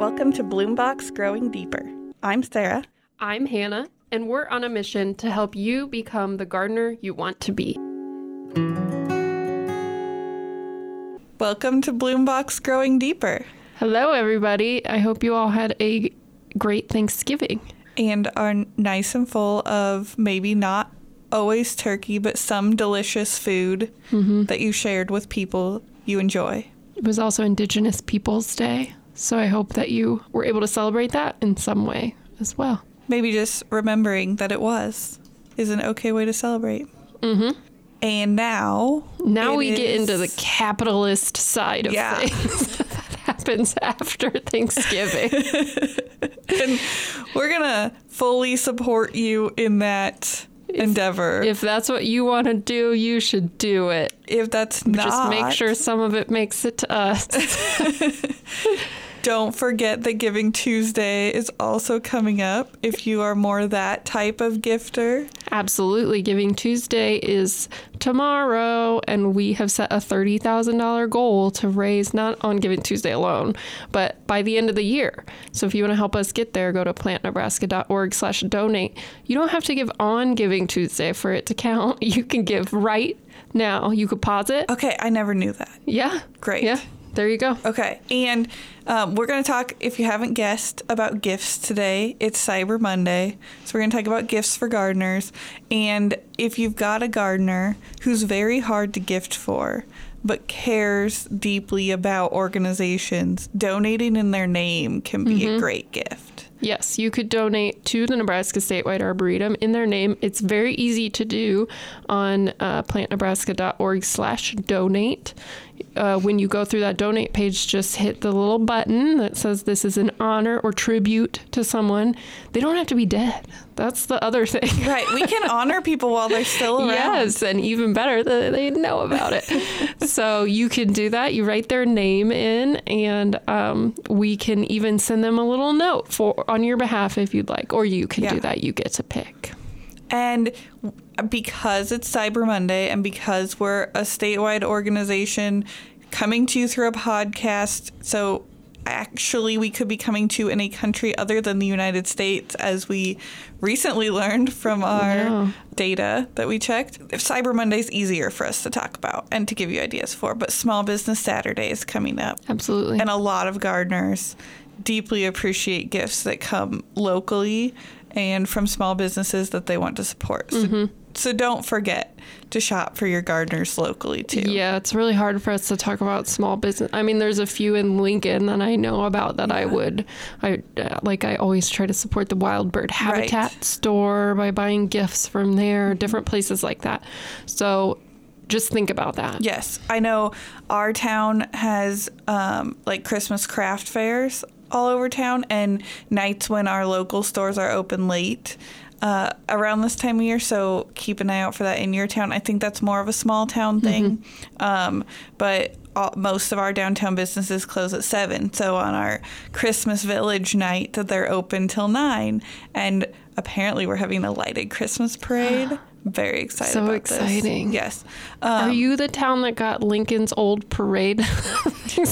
Welcome to Bloom Box Growing Deeper. I'm Sarah. I'm Hannah, and we're on a mission to help you become the gardener you want to be. Welcome to Bloom Box Growing Deeper Hello, everybody. I hope you all had a great Thanksgiving. and are nice and full of maybe not always turkey, but some delicious food mm-hmm. that you shared with people you enjoy. It was also Indigenous Peoples Day, so I hope that you were able to celebrate that in some way as well. Maybe just remembering that it was is an okay way to celebrate. Mm-hmm. And now, Now we get into the capitalist side of Yeah. things. that happens after Thanksgiving. and we're gonna fully support you in that endeavor. if that's what you want to do, you should do it. if that's not, Just make sure some of it makes it to us. Don't forget that Giving Tuesday is also coming up if you are more that type of gifter. Absolutely. Giving Tuesday is tomorrow, and we have set a $30,000 goal to raise not on Giving Tuesday alone, but by the end of the year. So if you want to help us get there, go to plantnebraska.org slash donate. You don't have to give on Giving Tuesday for it to count. You can give right now. You could pause it. Okay, I never knew that. Yeah. Great. Yeah. There you go. Okay, and um, we're going to talk, if you haven't guessed, about gifts today. It's Cyber Monday, so we're going to talk about gifts for gardeners. And if you've got a gardener who's very hard to gift for, but cares deeply about organizations, donating in their name can be a great gift. Yes, you could donate to the Nebraska Statewide Arboretum in their name. It's very easy to do on uh, plantnebraska.org slash donate. Uh, when you go through that donate page, just hit the little button that says this is an honor or tribute to someone. They don't have to be dead. That's the other thing. Right, we can honor people while they're still around. Yes, and even better, they know about it. so you can do that. You write their name in, and um, we can even send them a little note for on your behalf if you'd like, or you can Yeah. do that. You get to pick. And because it's Cyber Monday and because we're a statewide organization coming to you through a podcast, so actually we could be coming to you in a country other than the United States, as we recently learned from our Yeah. data that we checked. If Cyber Monday is easier for us to talk about and to give you ideas for, but Small Business Saturday is coming up. Absolutely. And a lot of gardeners deeply appreciate gifts that come locally and from small businesses that they want to support. So, so don't forget to shop for your gardeners locally too. yeah, it's really hard for us to talk about small business. I mean, there's a few in Lincoln that I know about that I would, I like. I always try to support the Wild Bird Habitat store by buying gifts from there, different places like that. So, just think about that. Yes, I know our town has um, like Christmas craft fairs all over town and nights when our local stores are open late uh, around this time of year. So keep an eye out for that in your town. I think that's more of a small town thing, um, but. All, most of our downtown businesses close at seven. So on our Christmas Village night, they're open till nine. And apparently, we're having a lighted Christmas parade. Very excited. So about this. exciting. Yes. Um, Are you the town that got Lincoln's old parade?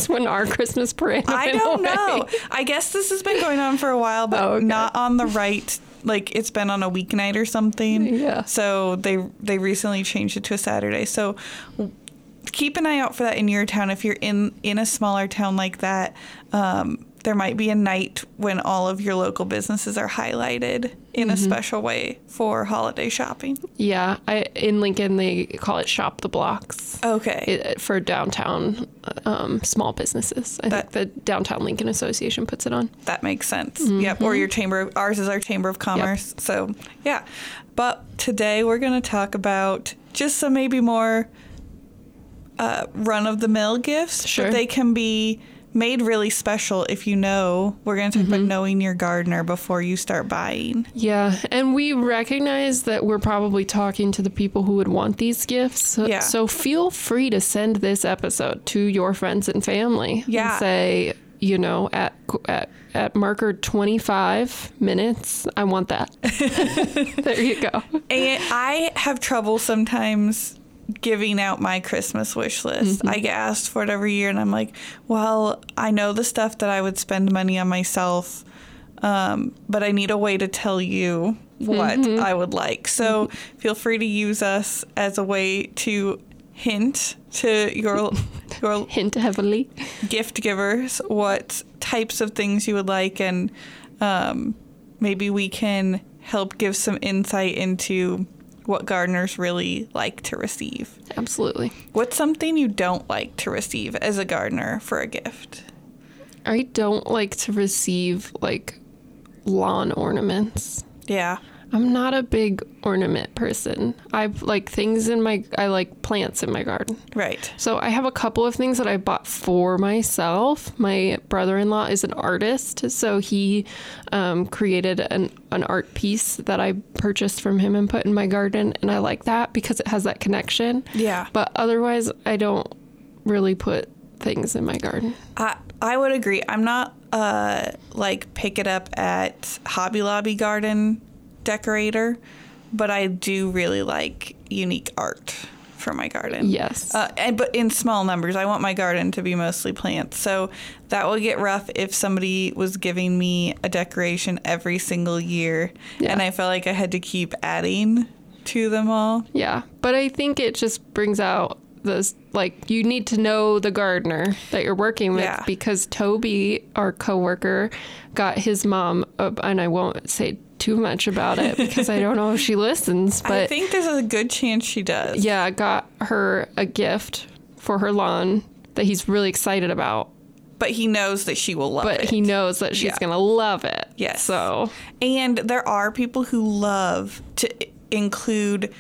When our Christmas parade. I don't away. know. I guess this has been going on for a while, but Oh, okay. not on the right. Like it's been on a weeknight or something. Yeah. So they they recently changed it to a Saturday. So keep an eye out for that in your town. If you're in in a smaller town like that, um, there might be a night when all of your local businesses are highlighted in a Mm-hmm. special way for holiday shopping. Yeah, I, in Lincoln they call it shop the blocks. Okay. It, for downtown um, small businesses. I That- think the Downtown Lincoln Association puts it on. That makes sense. Mm-hmm. Yep. Or your chamber. Ours is our chamber of commerce. Yep. So yeah. But today we're going to talk about just some maybe more uh, run of the mill gifts. Sure. But they can be made really special if you know. We're going to talk Mm-hmm. about knowing your gardener before you start buying. Yeah, and we recognize that we're probably talking to the people who would want these gifts. So, Yeah. so feel free to send this episode to your friends and family. Yeah. And say, you know, at at at marker 25 minutes, I want that. there you go. And I have trouble sometimes giving out my Christmas wish list. I get asked for it every year, and I'm like, well, I know the stuff that I would spend money on myself, um, but I need a way to tell you what I would like. So feel free to use us as a way to hint to your your Hint heavily. gift givers what types of things you would like, and um, maybe we can help give some insight into what gardeners really like to receive. Absolutely. What's something you don't like to receive as a gardener for a gift? I don't like to receive like lawn ornaments. Yeah. I'm not a big ornament person. I've like things in my I like plants in my garden. Right. So I have a couple of things that I bought for myself. My brother-in-law is an artist, so he um, created an an art piece that I purchased from him and put in my garden, and I like that because it has that connection. Yeah. But otherwise, I don't really put things in my garden. I I would agree. I'm not uh like pick it up at Hobby Lobby garden decorator, but I do really like unique art for my garden. Yes. Uh, and, but in small numbers, I want my garden to be mostly plants. So that would get rough if somebody was giving me a decoration every single year, Yeah. and I felt like I had to keep adding to them all. Yeah, but I think it just brings out this like you need to know the gardener that you're working with Yeah. because Toby, our coworker, got his mom, and I won't say too much about it because I don't know if she listens, But I think there's a good chance she does. yeah, got her a gift for her lawn that he's really excited about, But he knows that she will love but it. But he knows that she's Yeah. gonna love it. Yes. So And there are people who love to include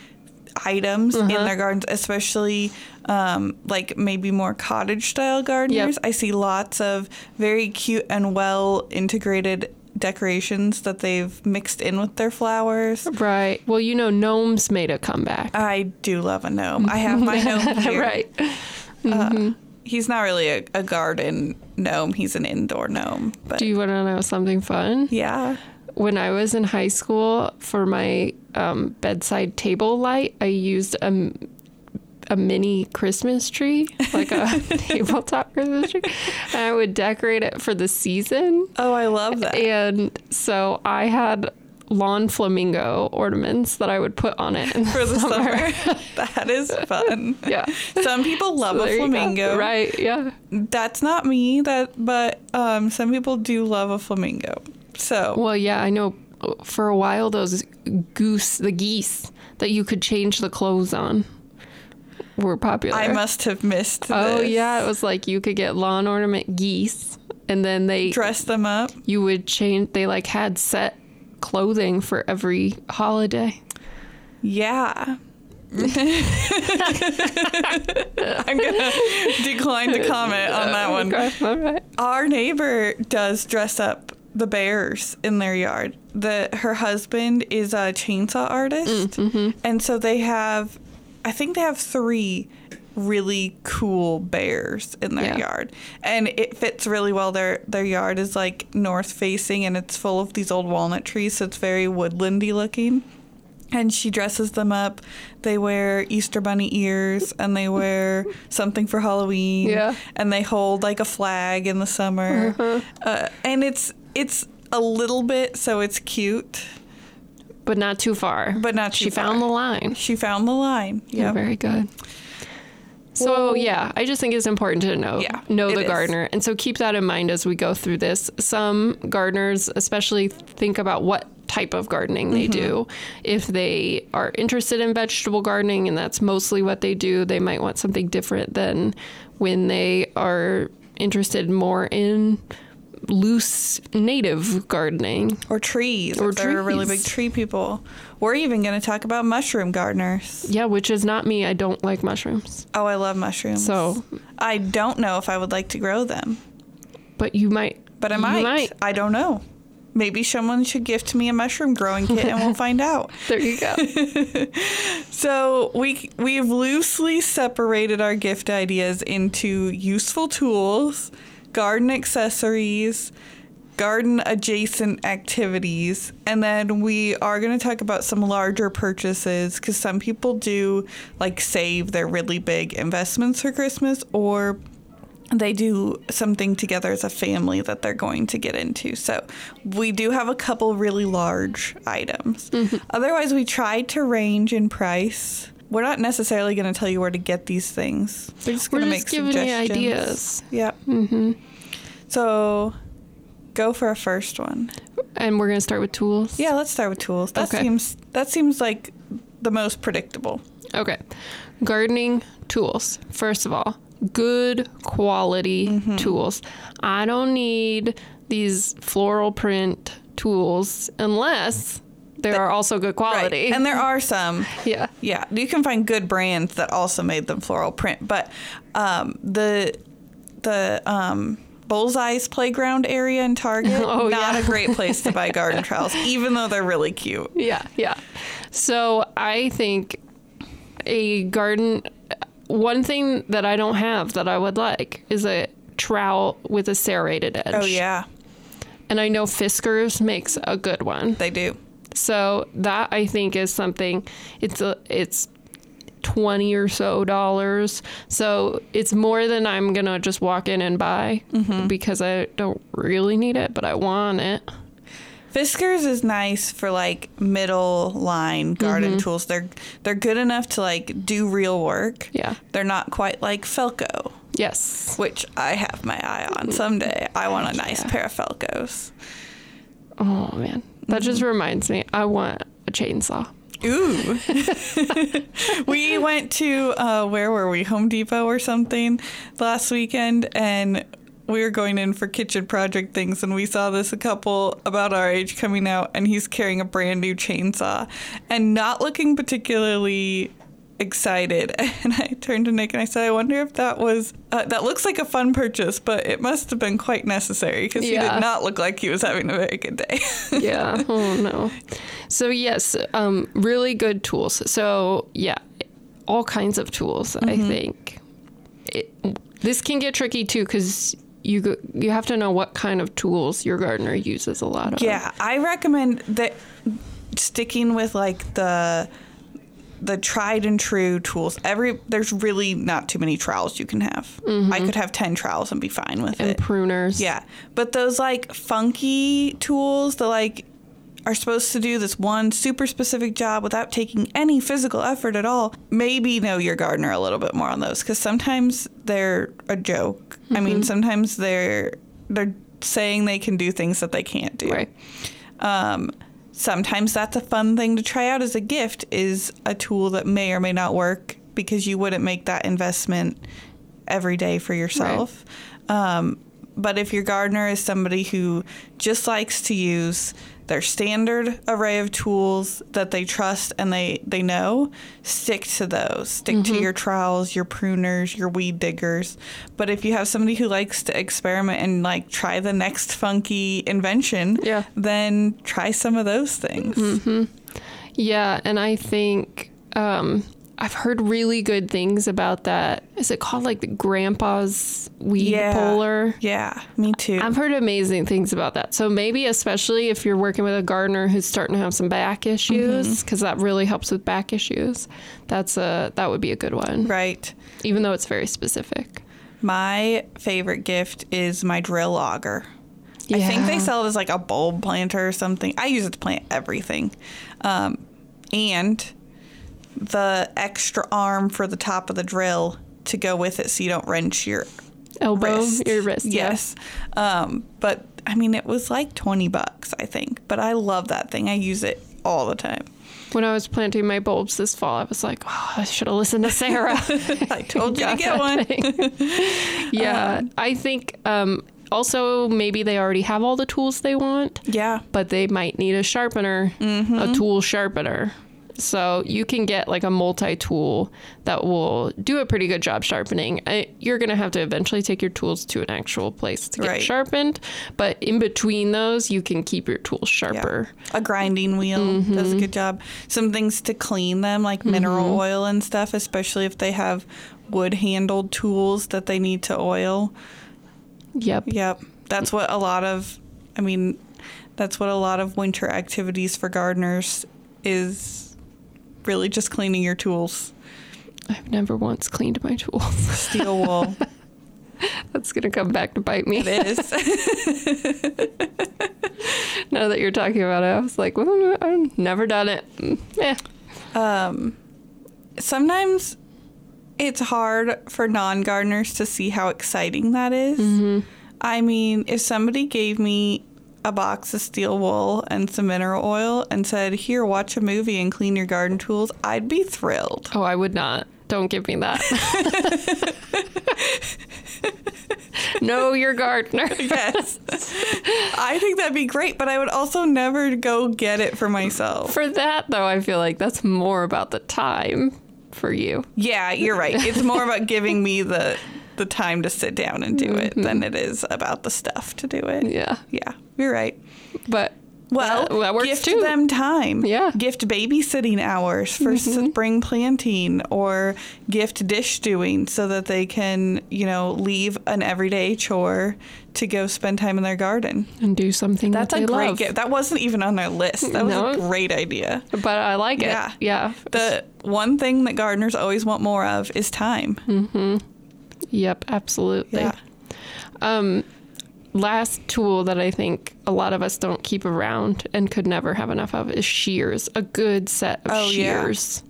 items in Uh-huh. their gardens, especially um, like maybe more cottage style gardeners. Yep. I see lots of very cute and well integrated decorations that they've mixed in with their flowers. right. Well, you know, gnomes made a comeback. I do love a gnome. I have my gnome here. right. He's not really a, a garden gnome. He's an indoor gnome. But Do you want to know something fun? yeah. when I was in high school for my um, bedside table light, I used a, a mini Christmas tree, like a tabletop Christmas tree. And I would decorate it for the season. Oh, I love that. And so I had lawn flamingo ornaments that I would put on it For the summer. that is fun. Yeah. Some people love There a flamingo. Right. Yeah. That's not me. That, but um, some people do love a flamingo. So Well, yeah, I know for a while those goose, the geese that you could change the clothes on were popular. I must have missed. Oh this. yeah, it was like you could get lawn ornament geese, and then they dress them up. you would change. They like had set clothing for every holiday. Yeah. I'm gonna decline to comment on that one. Okay, all right. Our neighbor does dress up the bears in their yard. The her husband is a chainsaw artist, mm, mm-hmm. and so they have, I think they have three really cool bears in their Yeah. yard, and it fits really well. Their their yard is like north facing, and it's full of these old walnut trees, so it's very woodlandy looking. And she dresses them up. They wear Easter bunny ears and they wear something for Halloween. Yeah. And they hold like a flag in the summer. Uh, and it's it's a little bit so it's cute, But not too far. but not too far. she found the line. She found the line. Yeah, Yeah. very good. So yeah, I just think it's important to know Yeah, know the is. gardener, and so keep that in mind as we go through this. Some gardeners, especially, think about what type of gardening they do. Mm-hmm. If they are interested in vegetable gardening, and that's mostly what they do, they might want something different than when they are interested more in loose native gardening. Or trees. Or if they're really big tree people. We're even going to talk about mushroom gardeners. Yeah, which is not me. I don't like mushrooms. Oh, I love mushrooms. So, I don't know if I would like to grow them, but you might. but I you might. I don't know. Maybe someone should gift me a mushroom growing kit and we'll find out. There you go. So we we've loosely separated our gift ideas into useful tools, garden accessories, garden adjacent activities. And then we are going to talk about some larger purchases because some people do like save their really big investments for Christmas or they do something together as a family that they're going to get into. So we do have a couple really large items. Mm-hmm. Otherwise, we tried to range in price. We're not necessarily going to tell you where to get these things. We're just going to make giving you suggestions. ideas. Yep. Mm-hmm. So go for a first one. And we're gonna start with tools. Yeah, let's start with tools. That Okay. seems that seems like the most predictable. Okay. Gardening tools. First of all, good quality Mm-hmm. tools. I don't need these floral print tools unless they are also good quality. Right. And there are some yeah. Yeah, you can find good brands that also made them floral print, but um, the the um, Bullseye's playground area in Target Oh, not yeah. a great place to buy garden trowels, even though they're really cute. Yeah, yeah. So I think a garden. One thing that I don't have that I would like is a trowel with a serrated edge. Oh yeah, And I know Fiskars makes a good one. they do. So that I think is something. It's a it's twenty or so dollars. So it's more than I'm gonna just walk in and buy because I don't really need it, but I want it. Fiskars is nice for like middle line garden Mm-hmm. tools. They're they're good enough to like do real work. Yeah. They're not quite like Felco, Yes. which I have my eye on. Someday I want a nice pair of Felcos. Oh man, that just reminds me. I want a chainsaw. Ooh. we went to uh, where were we? Home Depot or something last weekend and we were going in for kitchen project things and we saw this a couple about our age coming out and he's carrying a brand new chainsaw and not looking particularly excited and I turned to Nick and I said I wonder if that was uh, that looks like a fun purchase but it must have been quite necessary because he did not look like he was having a very good day. yeah. Oh no. So yes, um, really good tools. So yeah, all kinds of tools. I think it, this can get tricky too because you go, you have to know what kind of tools your gardener uses a lot of. Yeah, I recommend that sticking with like the the tried and true tools. Every there's really not too many trowels you can have. I could have ten trowels and be fine with and it. pruners. Yeah, but those like funky tools that like are supposed to do this one super specific job without taking any physical effort at all. Maybe know your gardener a little bit more on those because sometimes they're a joke. I mean, sometimes they're they're saying they can do things that they can't do. Right. Um, sometimes that's a fun thing to try out as a gift is a tool that may or may not work because you wouldn't make that investment every day for yourself. Um, but if your gardener is somebody who just likes to use their standard array of tools that they trust and they, they know, stick to those. Stick to your trowels, your pruners, your weed diggers. But if you have somebody who likes to experiment and like try the next funky invention, Yeah. then try some of those things. Yeah, and I think um, I've heard really good things about that. Is it called like the Grandpa's weed Yeah. puller? Yeah, me too. I've heard amazing things about that. So maybe especially if you're working with a gardener who's starting to have some back issues, because that really helps with back issues. That's a that would be a good one, right. even though it's very specific. My favorite gift is my drill auger. I think they sell it as like a bulb planter or something. I use it to plant everything. Um, and the extra arm for the top of the drill to go with it so you don't wrench your Elbow, wrist. your wrist. yeah. Yes. Um, but I mean, it was like 20 bucks, I think. But I love that thing. I use it all the time. When I was planting my bulbs this fall, I was like, oh, I should have listened to Sarah. I told you to get one. yeah, I think um, also maybe they already have all the tools they want, Yeah. but they might need a sharpener, a tool sharpener. So you can get like a multi-tool that will do a pretty good job sharpening. I, you're going to have to eventually take your tools to an actual place to get Right. sharpened, but in between those, you can keep your tools sharper. A grinding wheel does a mm-hmm. good job. Some things to clean them, like mm-hmm. mineral oil and stuff, especially if they have wood handled tools that they need to oil. Yep. Yep. That's what a lot of I mean, that's what a lot of winter activities for gardeners is really just cleaning your tools. I've never once cleaned my tools. Steel wool. That's gonna come back to bite me. it is. now that you're talking about it, I was like, well, I've never done it. Mm, Eh. um, sometimes it's hard for non gardeners to see how exciting that is. I mean, if somebody gave me a box of steel wool and some mineral oil and said, Here, watch a movie and clean your garden tools, I'd be thrilled. Oh, I would not. Don't give me that. no, you're gardener. Yes. I think that'd be great, but I would also never go get it for myself. For that, though, I feel like that's more about the time for you. Yeah, you're right. It's more about giving me the the time to sit down and do it than mm-hmm. it is about the stuff to do it. Yeah. Yeah, you're right. But Well, that, that works gift too. them time. Yeah. Gift babysitting hours for mm-hmm. spring planting or gift dish doing so that they can, you know, leave an everyday chore to go spend time in their garden. and do something That's that a great love. gift. That wasn't even on their list. That was No. a great idea. But I like it. Yeah. Yeah. The one thing that gardeners always want more of is time. Mm-hmm. Yep, absolutely. Yeah. Um, last tool that I think a lot of us don't keep around and could never have enough of is shears. A good set of Oh, yeah. shears.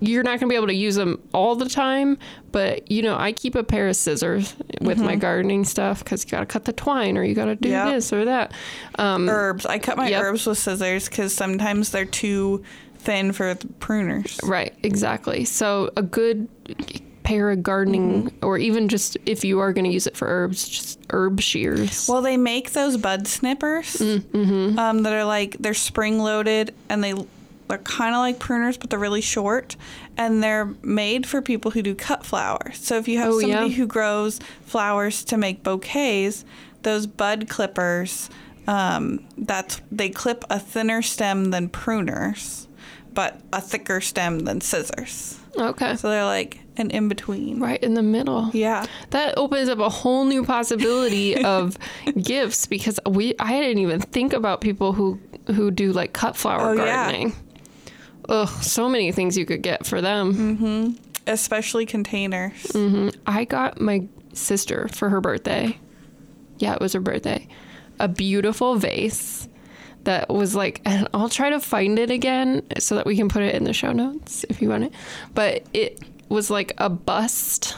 You're not going to be able to use them all the time, but you know, I keep a pair of scissors with my gardening stuff because you got to cut the twine or you got to do Mm-hmm. This or that. Um, Herbs. I cut my Yep. herbs with scissors because sometimes they're too thin for the pruners. Right, exactly. So a good pair of gardening, Mm-hmm. or even just if you are going to use it for herbs, just herb shears. Well, they make those bud snippers um, that are like they're spring loaded and they they're kind of like pruners, but they're really short, and they're made for people who do cut flowers. So if you have Oh, somebody yeah. who grows flowers to make bouquets, those bud clippers, um, that's they clip a thinner stem than pruners, but a thicker stem than scissors. okay, So they're like an in between. right in the middle. Yeah. That opens up a whole new possibility of gifts because we I didn't even think about people who who do like cut flower gardening. Oh, yeah. Ugh, so many things you could get for them. Mm-hmm. Especially containers. Mm-hmm. I got my sister for her birthday. Yeah, it was her birthday. A beautiful vase that was like, and I'll try to find it again so that we can put it in the show notes if you want it. But it was like a bust,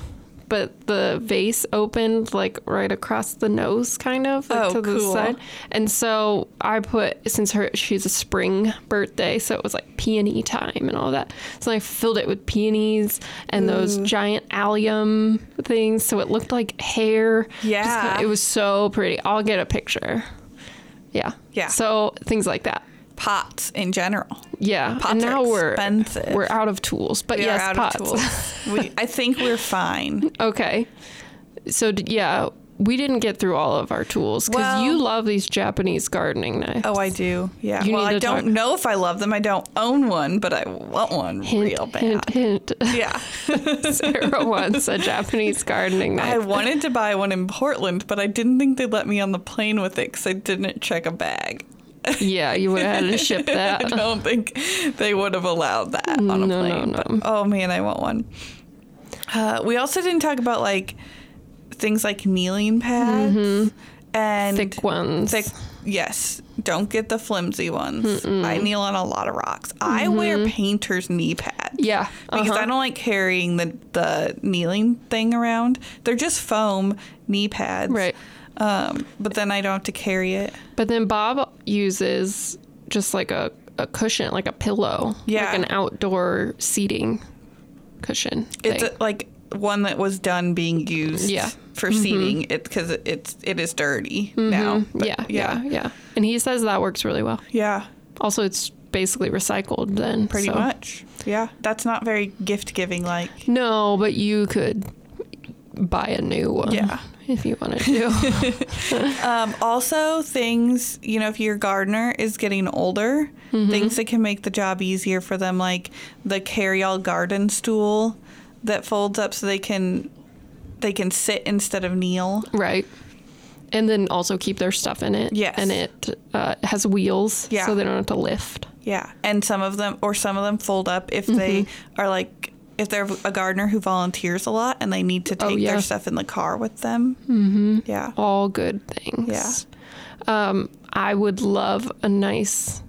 but the vase opened like right across the nose, kind of like Oh, to the cool. side. And so I put since her she's a spring birthday, so it was like peony time and all that. So I filled it with peonies and those mm. giant allium things, so it looked like hair. Yeah. kinda- it was so pretty. I'll get a picture. Yeah. Yeah. So things like that. Pots in general. Yeah. Pots and are now we're expensive. we're out of tools, but We yes, pots. we, I think we're fine. Okay. So yeah, we didn't get through all of our tools because Well- you love these Japanese gardening knives. Oh, I do. Yeah. You well, I don't talk- know if I love them. I don't own one, but I want one hint, real bad. hint, hint. Yeah. Sarah wants a Japanese gardening knife. I wanted to buy one in Portland, but I didn't think they'd let me on the plane with it because I didn't check a bag. yeah, you would have had to ship that. I don't think they would have allowed that on a No, no, plane. no. but- oh man, I want one. Uh, we also didn't talk about like things like kneeling pads and Mm-hmm. Thick ones. Thick, yes. Don't get the flimsy ones. I kneel on a lot of rocks. I wear painter's knee pads. Mm-hmm. Yeah, Because uh-huh. I don't like carrying the, the kneeling thing around. They're just foam knee pads. Right. Um, but then I don't have to carry it. But then Bob uses just like a, a cushion, like a pillow. Yeah. Like an outdoor seating cushion. It's a, like one that was done being used Yeah. Mm-hmm. for seating. It because it, it's it is dirty now. But yeah, yeah, yeah. And he says that works really well. yeah, Also, it's basically recycled then. pretty so- much. Yeah, that's not very gift giving like. No, but you could buy a new one. Yeah. If you wanted to. Um, also, things you know, if your gardener is getting older, Mm-hmm. things that can make the job easier for them, like the carry-all garden stool that folds up so they can they can sit instead of kneel. right. and then also keep their stuff in it. Yes. And it uh, has wheels, Yeah. so they don't have to lift. Yeah, and some of them, or some of them, fold up if they Mm-hmm. are like if they're a gardener who volunteers a lot and they need to take Oh, yeah. their stuff in the car with them. Mm-hmm. Yeah. All good things. Yeah. Um, I would love a nice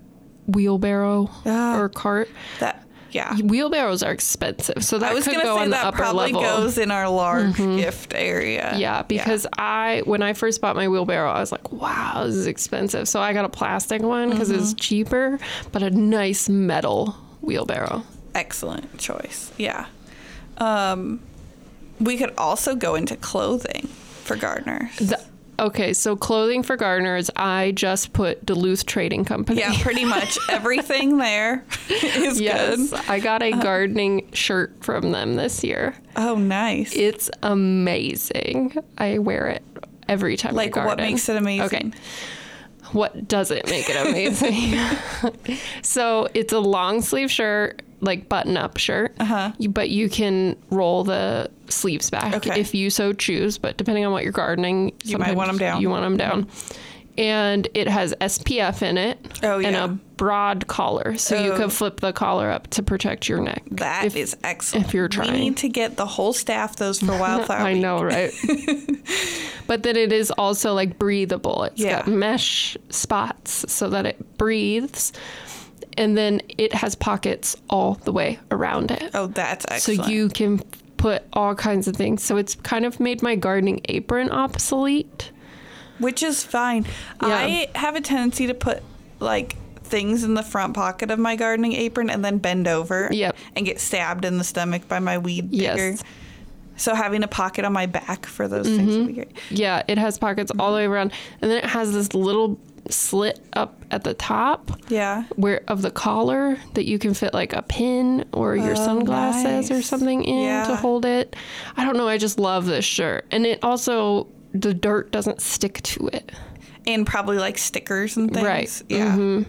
wheelbarrow Ah. or cart. That. Yeah. Wheelbarrows are expensive, so that I was could gonna go say on the that upper probably level. goes in our large gift area. Yeah, because I when I first bought my wheelbarrow, I was like, "Wow, this is expensive." So I got a plastic one because Mm-hmm. it's cheaper, but a nice metal wheelbarrow. excellent choice. Yeah. Um, we could also go into clothing for gardeners. The, okay, so clothing for gardeners, I just put Duluth Trading Company. Yeah, pretty much everything there is yes, good. Uh-huh. I got a gardening shirt from them this year. Oh, nice. It's amazing. I wear it every time like, I what makes it amazing? Okay. What doesn't make it amazing? so it's a long sleeve shirt, like button up shirt, uh-huh. but you can roll the sleeves back Okay. if you so choose. But depending on what you're gardening, You might want 'em sometimes down. You want them down. And it has SPF in it Oh, and a broad collar. So you Oh. can flip the collar up to protect your neck. That is if, excellent. if you're trying. we need to get the whole staff those for wildflower. I Week. know, right? but then it is also like breathable. It's Yeah. got mesh spots so that it breathes. And then it has pockets all the way around it. Oh, that's so you can put all kinds of things. So it's kind of made my gardening apron obsolete. which is fine. I have a tendency to put like things in the front pocket of my gardening apron and then bend over Yep. and get stabbed in the stomach by my weed digger. Yes. So having a pocket on my back for those things mm-hmm. would be great. Yeah, it has pockets all the way around. And then it has this little slit up at the top Yeah. where of the collar that you can fit like a pin or your Oh, sunglasses or something in Yeah. to hold it. I don't know, I just love this shirt. And it also the dirt doesn't stick to it. And probably like stickers and things. Right. Mm-hmm. Yeah.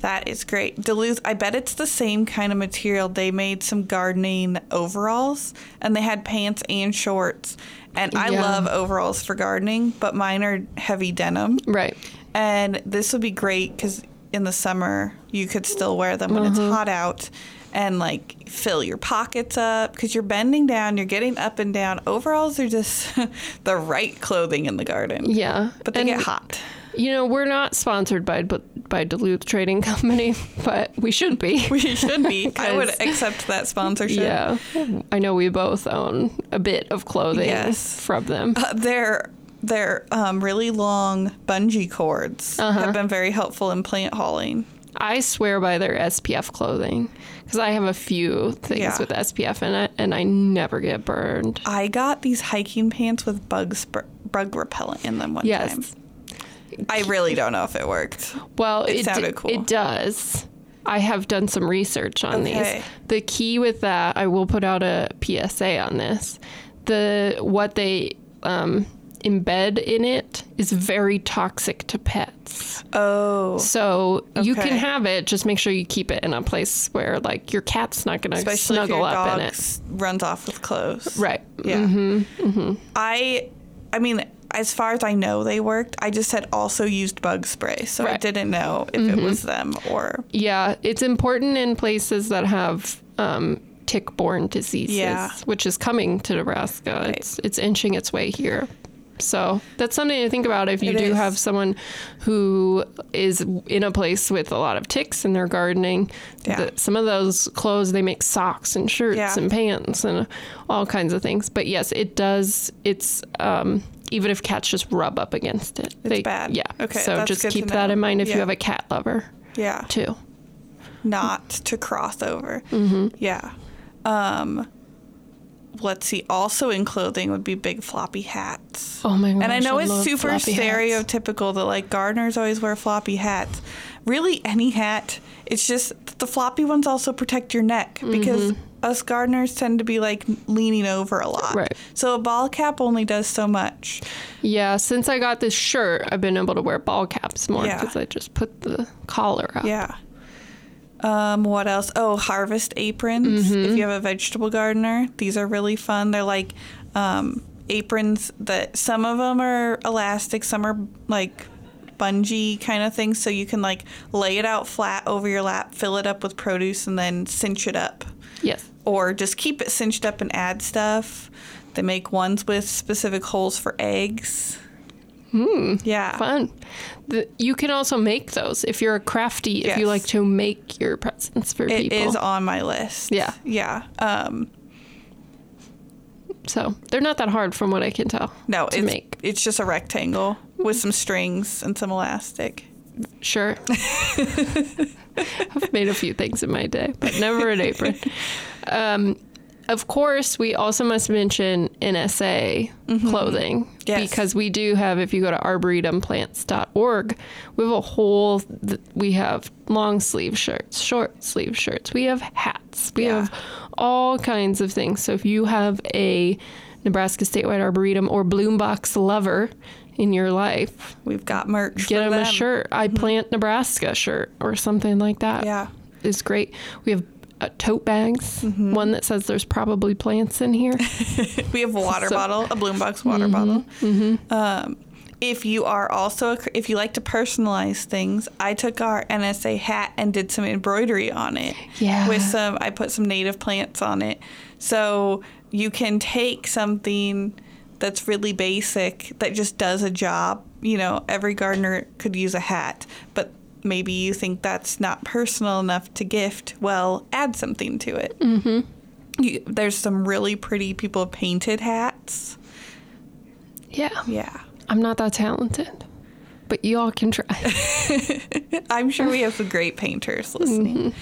That is great. Duluth, I bet it's the same kind of material. They made some gardening overalls and they had pants and shorts. And I Yeah. love overalls for gardening, but mine are heavy denim. Right. And this would be great because in the summer you could still wear them when Mm-hmm. it's hot out and like fill your pockets up because you're bending down, you're getting up and down. Overalls are just the right clothing in the garden. Yeah. But they And, get hot. You know, we're not sponsored by by Duluth Trading Company, but we should be. We should be. I would accept that sponsorship. Yeah. I know we both own a bit of clothing Yes. from them. Uh, their their um, really long bungee cords Uh-huh. have been very helpful in plant hauling. I swear by their SPF clothing because I have a few things Yeah. with SPF in it and I never get burned. I got these hiking pants with bug sp- bug repellent in them one Yes. time. I really don't know if it worked. Well, It it, sounded d- cool. It does. I have done some research on Okay. these. The key with that, I will put out a PSA on this. The what they um, embed in it is very toxic to pets. Oh, So you can have it, just make sure you keep it in a place where like your cat's not going to snuggle up in it. runs off with clothes. Right. Yeah. Mm-hmm. I, I mean, as far as I know, they worked. I just had also used bug spray, so I Right. Mm-hmm. didn't know if it was them or. Yeah, it's important in places that have um, tick-borne diseases, Yeah. which is coming to Nebraska. It's it's inching its way here. So that's something to think about if you It do is. have someone who is in a place with a lot of ticks in their gardening. Yeah. The- some of those clothes they make socks and shirts Yeah. and pants and all kinds of things. But yes, it does. It's um, even if cats just rub up against it, It's bad. Yeah. Okay, So just keep that in mind if Yeah. you have a cat lover Yeah. too. not to cross over. Mm-hmm. Yeah. Um, let's see. Also in clothing would be big floppy hats. Oh my gosh. and I know it's super floppy hats. stereotypical that like gardeners always wear floppy hats. Really, any hat. It's just that the floppy ones also protect your neck because us gardeners tend to be like leaning over a lot. Mm-hmm. Right. So a ball cap only does so much. Yeah, since I got this shirt, I've been able to wear ball caps more Yeah. because I just put the collar up. Yeah. Um, what else? Oh, harvest aprons. Mm-hmm. If you have a vegetable gardener, these are really fun. They're like, um, aprons that some of them are elastic, some are like bungee kind of things, so you can like lay it out flat over your lap, fill it up with produce, and then cinch it up. Yes. Or just keep it cinched up and add stuff. They make ones with specific holes for eggs. Hmm. Yeah. Fun. The, you can also make those if you're a crafty, if you like to make your presents for It people. is on my list. Yeah. Yeah. Um, so they're not that hard from what I can tell. no, to it's, make. it's just a rectangle with some strings and some elastic. Sure. I've made a few things in my day, but never an apron. Um, of course, we also must mention NSA clothing Mm-hmm. Yes. because we do have. If you go to arboretumplants.org, we have a whole. th- We have long sleeve shirts, short sleeve shirts. We have hats. We Yeah. have all kinds of things. So if you have a Nebraska statewide arboretum or Bloom Box lover in your life, We've got merch. get for them a them. shirt. I plant Nebraska shirt or something like that. Yeah. is great. We have uh, tote bags. Mm-hmm. One that says there's probably plants in here. We have a water So- bottle, a bloom box water bottle. Um, if you are also, a, if you like to personalize things, I took our NSA hat and did some embroidery on it. Yeah. With some, I put some native plants on it. So you can take something that's really basic that just does a job. You know, every gardener could use a hat, but maybe you think that's not personal enough to gift. Well, add something to it. Mm-hmm. You, there's some really pretty people painted hats. yeah, Yeah. I'm not that talented, but you all can try. I'm sure we have some great painters listening.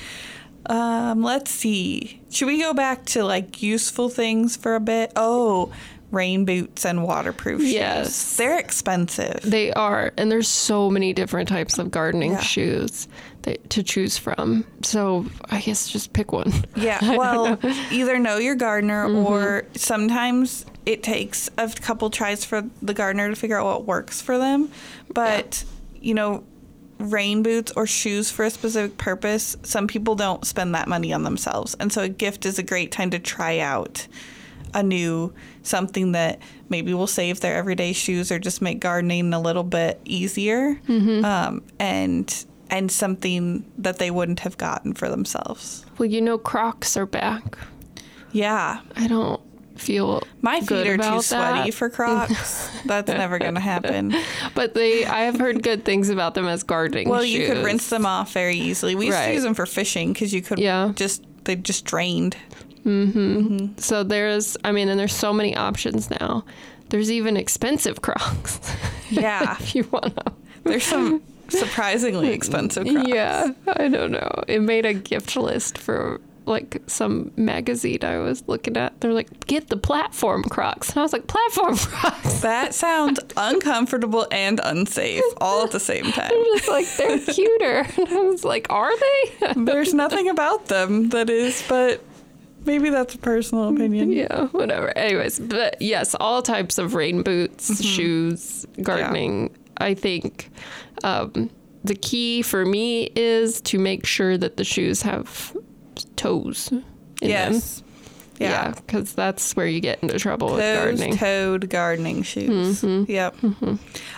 Um, let's see. Should we go back to like useful things for a bit? Oh, rain boots and waterproof shoes. Yes. They're expensive. they are, and there's so many different types of gardening Yeah. shoes that, to choose from. So I guess just pick one. Yeah, well, either know your gardener mm-hmm. or sometimes it takes a couple tries for the gardener to figure out what works for them. But, you know, rain boots or shoes for a specific purpose, some people don't spend that money on themselves. And so a gift is a great time to try out a new something that maybe will save their everyday shoes or just make gardening a little bit easier um, and and something that they wouldn't have gotten for themselves. Well, you know, Crocs are back. Yeah. I don't feel My feet are too sweaty that. for Crocs. That's never going to happen. But they, I have heard good things about them as gardening. Shoes. Well, you could rinse them off very easily. We used to use them for fishing because you could Yeah. just they just drained. Mm-hmm. Mm-hmm. So there's, I mean, and there's so many options now. There's even expensive Crocs. Yeah, if you want to. there's some surprisingly expensive Crocs. Yeah, I don't know. It made a gift list for like some magazine I was looking at. They're like, get the platform Crocs, and I was like, platform Crocs. That sounds uncomfortable and unsafe all at the same time. I'm just like, they're cuter. And I was like, are they? There's nothing about them that is, but maybe that's a personal opinion. yeah, whatever. Anyways, but yes, all types of rain boots, shoes, gardening. I think um, the key for me is to make sure that the shoes have toes in them. Yeah, Yeah. because that's where you get into trouble with Those gardening. toed gardening shoes. Mm-hmm. Yep.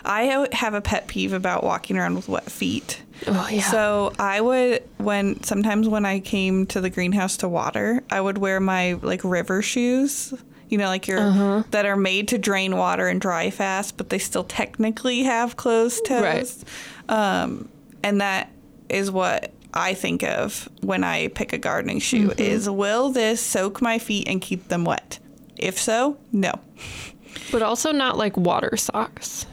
I have a pet peeve about walking around with wet feet. oh yeah. So I would when sometimes when I came to the greenhouse to water, I would wear my like river shoes. You know, like your Uh-huh. that are made to drain water and dry fast, but they still technically have closed toes. Um, and that is what I think of when I pick a gardening shoe Mm-hmm. is will this soak my feet and keep them wet? If so, no. but also not like water socks.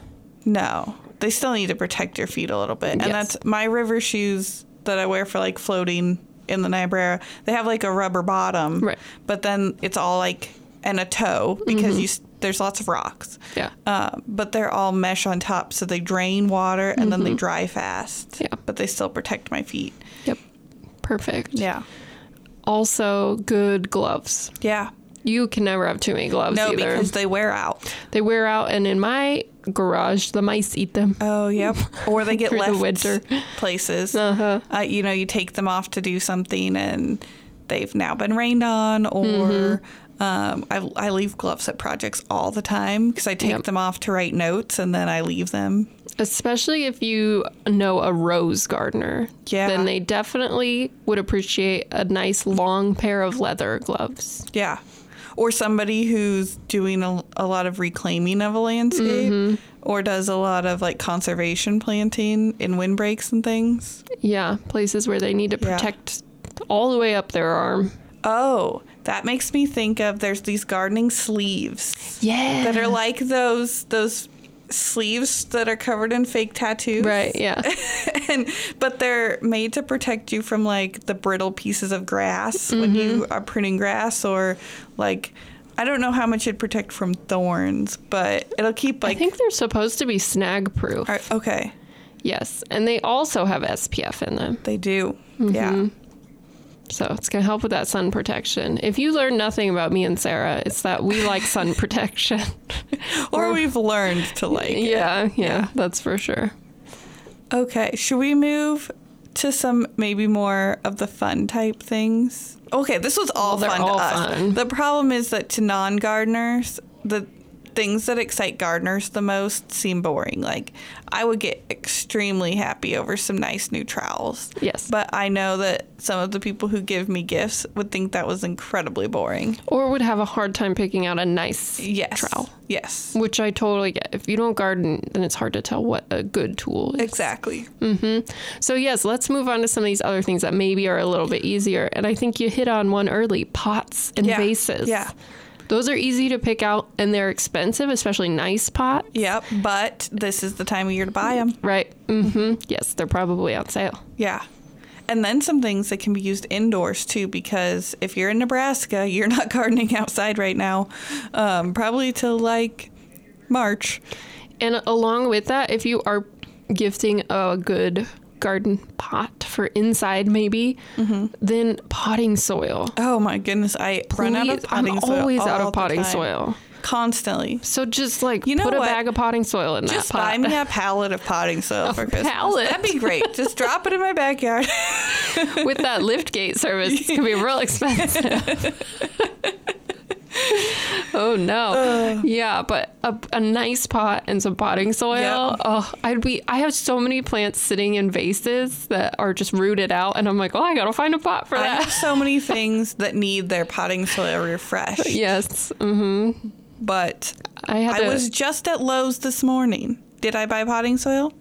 No, they still need to protect your feet a little bit. And Yes. that's my river shoes that I wear for like floating in the Niobrara. They have like a rubber bottom, Right. but then it's all like and a toe because you s there's lots of rocks. Yeah. Uh, but they're all mesh on top, so they drain water and then they dry fast. Yeah. But they still protect my feet. Yep. Perfect. Yeah. Also, good gloves. Yeah. You can never have too many gloves No, either. because they wear out. they wear out, and in my garage, the mice eat them. Oh, yep. Or they get Through the left winter. places. Uh-huh. Uh, you know, you take them off to do something and they've now been rained on or Mm-hmm. Um, I, I leave gloves at projects all the time because I take Yep. them off to write notes and then I leave them. Especially if you know a rose gardener. Yeah. Then they definitely would appreciate a nice long pair of leather gloves. Yeah. Or somebody who's doing a, a lot of reclaiming of a landscape Mm-hmm. or does a lot of like conservation planting in windbreaks and things. Yeah, places where they need to Yeah. protect all the way up their arm. Oh, that makes me think of there's these gardening sleeves Yeah. that are like those those sleeves that are covered in fake tattoos. Right, yeah. and but they're made to protect you from like the brittle pieces of grass when you Mm-hmm. are pruning grass or like I don't know how much it'd protect from thorns, but it'll keep like I think they're supposed to be snag proof. Okay, Yes. And they also have SPF in them. they do. Mm-hmm. Yeah. So it's going to help with that sun protection. If you learn nothing about me and Sarah, it's that we like sun protection. Or we've learned to like. it. yeah, yeah, that's for sure. Okay, should we move to some maybe more of the fun type things? Okay, this was all Well, fun all to us. fun. The problem is that to non-gardeners, the things that excite gardeners the most seem boring. Like I would get extremely happy over some nice new trowels. Yes. But I know that some of the people who give me gifts would think that was incredibly boring. Or would have a hard time picking out a nice Yes. trowel, Yes. which I totally get. If you don't garden, then it's hard to tell what a good tool is. Exactly. Mm-hmm. So, yes, let's move on to some of these other things that maybe are a little bit easier. And I think you hit on one early pots and Yeah. vases. Yeah. Those are easy to pick out and they're expensive, especially nice pots. Yep, but this is the time of year to buy them. Right. Mm-hmm. Yes, they're probably on sale. Yeah. And then some things that can be used indoors too, because if you're in Nebraska, you're not gardening outside right now, um, probably till like March. And along with that, if you are gifting a good garden pot for inside, maybe, Mm-hmm. then potting soil. Oh my goodness, I run out of Please, potting I'm soil. always out of potting soil. Constantly. So just like You know put a bag of potting soil in Just that pot. buy me a pallet of potting soil for Christmas. pallet? That'd be great. Just drop it in my backyard. with that lift gate service, it's gonna be real expensive. Oh no! yeah, but a, a nice pot and some potting soil. Yep. Oh, I'd be. I have so many plants sitting in vases that are just rooted out, and I'm like, oh, I gotta find a pot for I that. have so many things that need their potting soil refreshed. yes. hmm But I had. I to- was just at Lowe's this morning. Did I buy potting soil?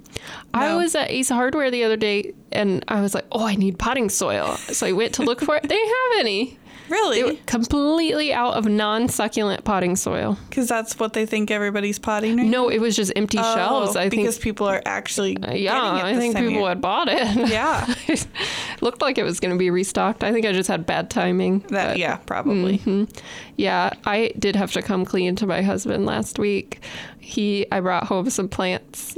I was at Ace Hardware the other day, and I was like, oh, I need potting soil. So I went to look for it. They have any. Really? They were completely out of non-succulent potting soil. Because that's what they think everybody's potting right No, it was just empty Oh, shelves. I think. because people are actually uh, yeah, it I think people year. had bought it. Yeah, it Looked like it was going to be restocked. I think I just had bad timing. that but- yeah probably. Mm-hmm. Yeah, I did have to come clean to my husband last week. He, I brought home some plants,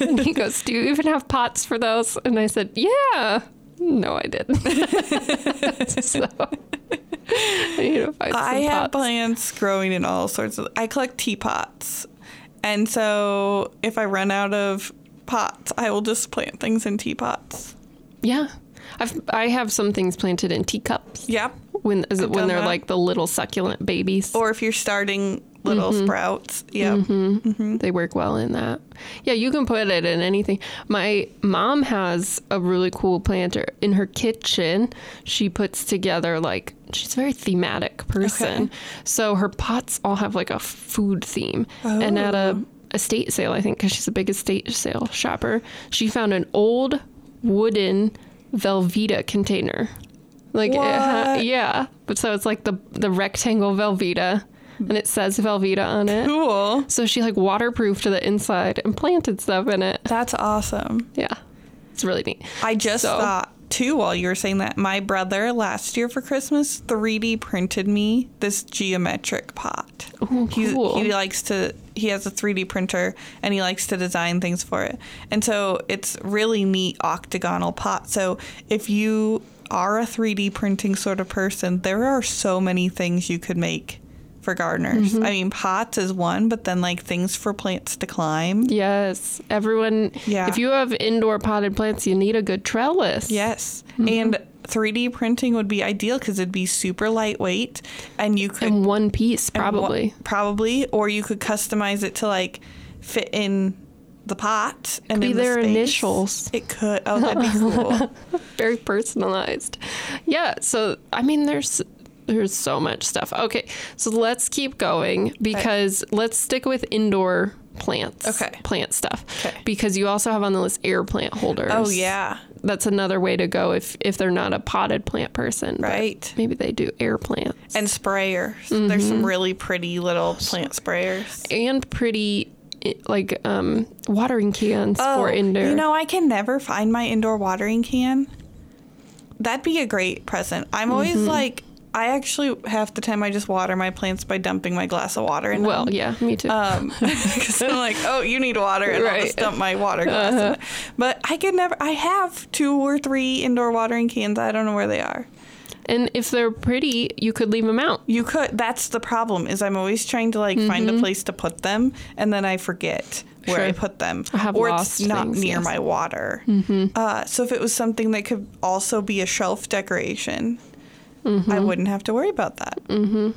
and he goes, "Do you even have pots for those?" And I said, "Yeah." No, I didn't. so I need to find I some have pots. plants growing in all sorts of. I collect teapots, and so if I run out of pots, I will just plant things in teapots. Yeah, I've I have some things planted in teacups. Yep. When is it I've when done they're that. like the little succulent babies? Or if you're starting little Mm-hmm. sprouts. Yep. They work well in that. Yeah, you can put it in anything. My mom has a really cool planter in her kitchen. She puts together like she's a very thematic person. Okay. So her pots all have like a food theme. And at a estate sale, I think, because she's a big estate sale shopper, she found an old wooden Velveeta container. Like, ha- yeah, but so it's like the the rectangle Velveeta, and it says Velveeta on it. Cool. So she like waterproofed the inside and planted stuff in it. That's awesome. Yeah. It's really neat. I just So- thought too while you were saying that my brother last year for Christmas 3D printed me this geometric pot. Ooh, cool. he likes to he has a 3D printer and he likes to design things for it. And so it's really neat octagonal pot. So if you are a 3D printing sort of person, there are so many things you could make for gardeners. Mm-hmm. I mean, pots is one, but then like things for plants to climb. Yes. Everyone Yeah. if you have indoor potted plants, you need a good trellis. Yes. Mm-hmm. And 3D printing would be ideal because it'd be super lightweight, and you could In one piece, and wha- probably. probably, or you could customize it to like fit in the pot and be the their space. initials. It could. Oh, that'd be cool. Very personalized. Yeah. So I mean, there's there's so much stuff. Okay, so let's keep going because let's stick with indoor plants. Okay. Plant stuff. Okay. Because you also have on the list air plant holders. oh yeah, That's another way to go if if they're not a potted plant person. Right. Maybe they do air plants. and sprayers. There's Mm-hmm. some really pretty little plant sprayers. and pretty like um watering cans for indoor. Oh, You know, I can never find my indoor watering can. That'd be a great present. I'm always Mm-hmm. like, I actually half the time I just water my plants by dumping my glass of water in well, them. yeah, me too. Um, because I'm like, oh, you need water, and I'll just Uh-huh. dump my water glass. in it. But I could never. I have two or three indoor watering cans. I don't know where they are. and if they're pretty, you could leave them out. You could. That's the problem. Is I'm always trying to like find a place to put them, and then I forget where I Mm-hmm. Sure. put them, I have or it's not things, near yes. my water. Uh, so if it was something that could also be a shelf decoration, Mm-hmm. I wouldn't have to worry about that. Mm-hmm.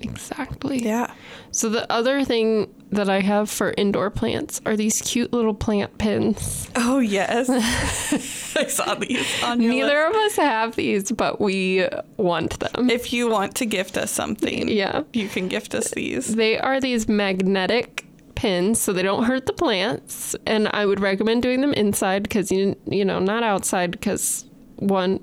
Exactly. Yeah. So the other thing that I have for indoor plants are these cute little plant pins. Oh yes. I saw these on your list. Neither of us have these, but we want them. If you want to gift us something, Yeah. you can gift us these. They are these magnetic pins, so they don't hurt the plants. And I would recommend doing them inside because you you know not outside because one,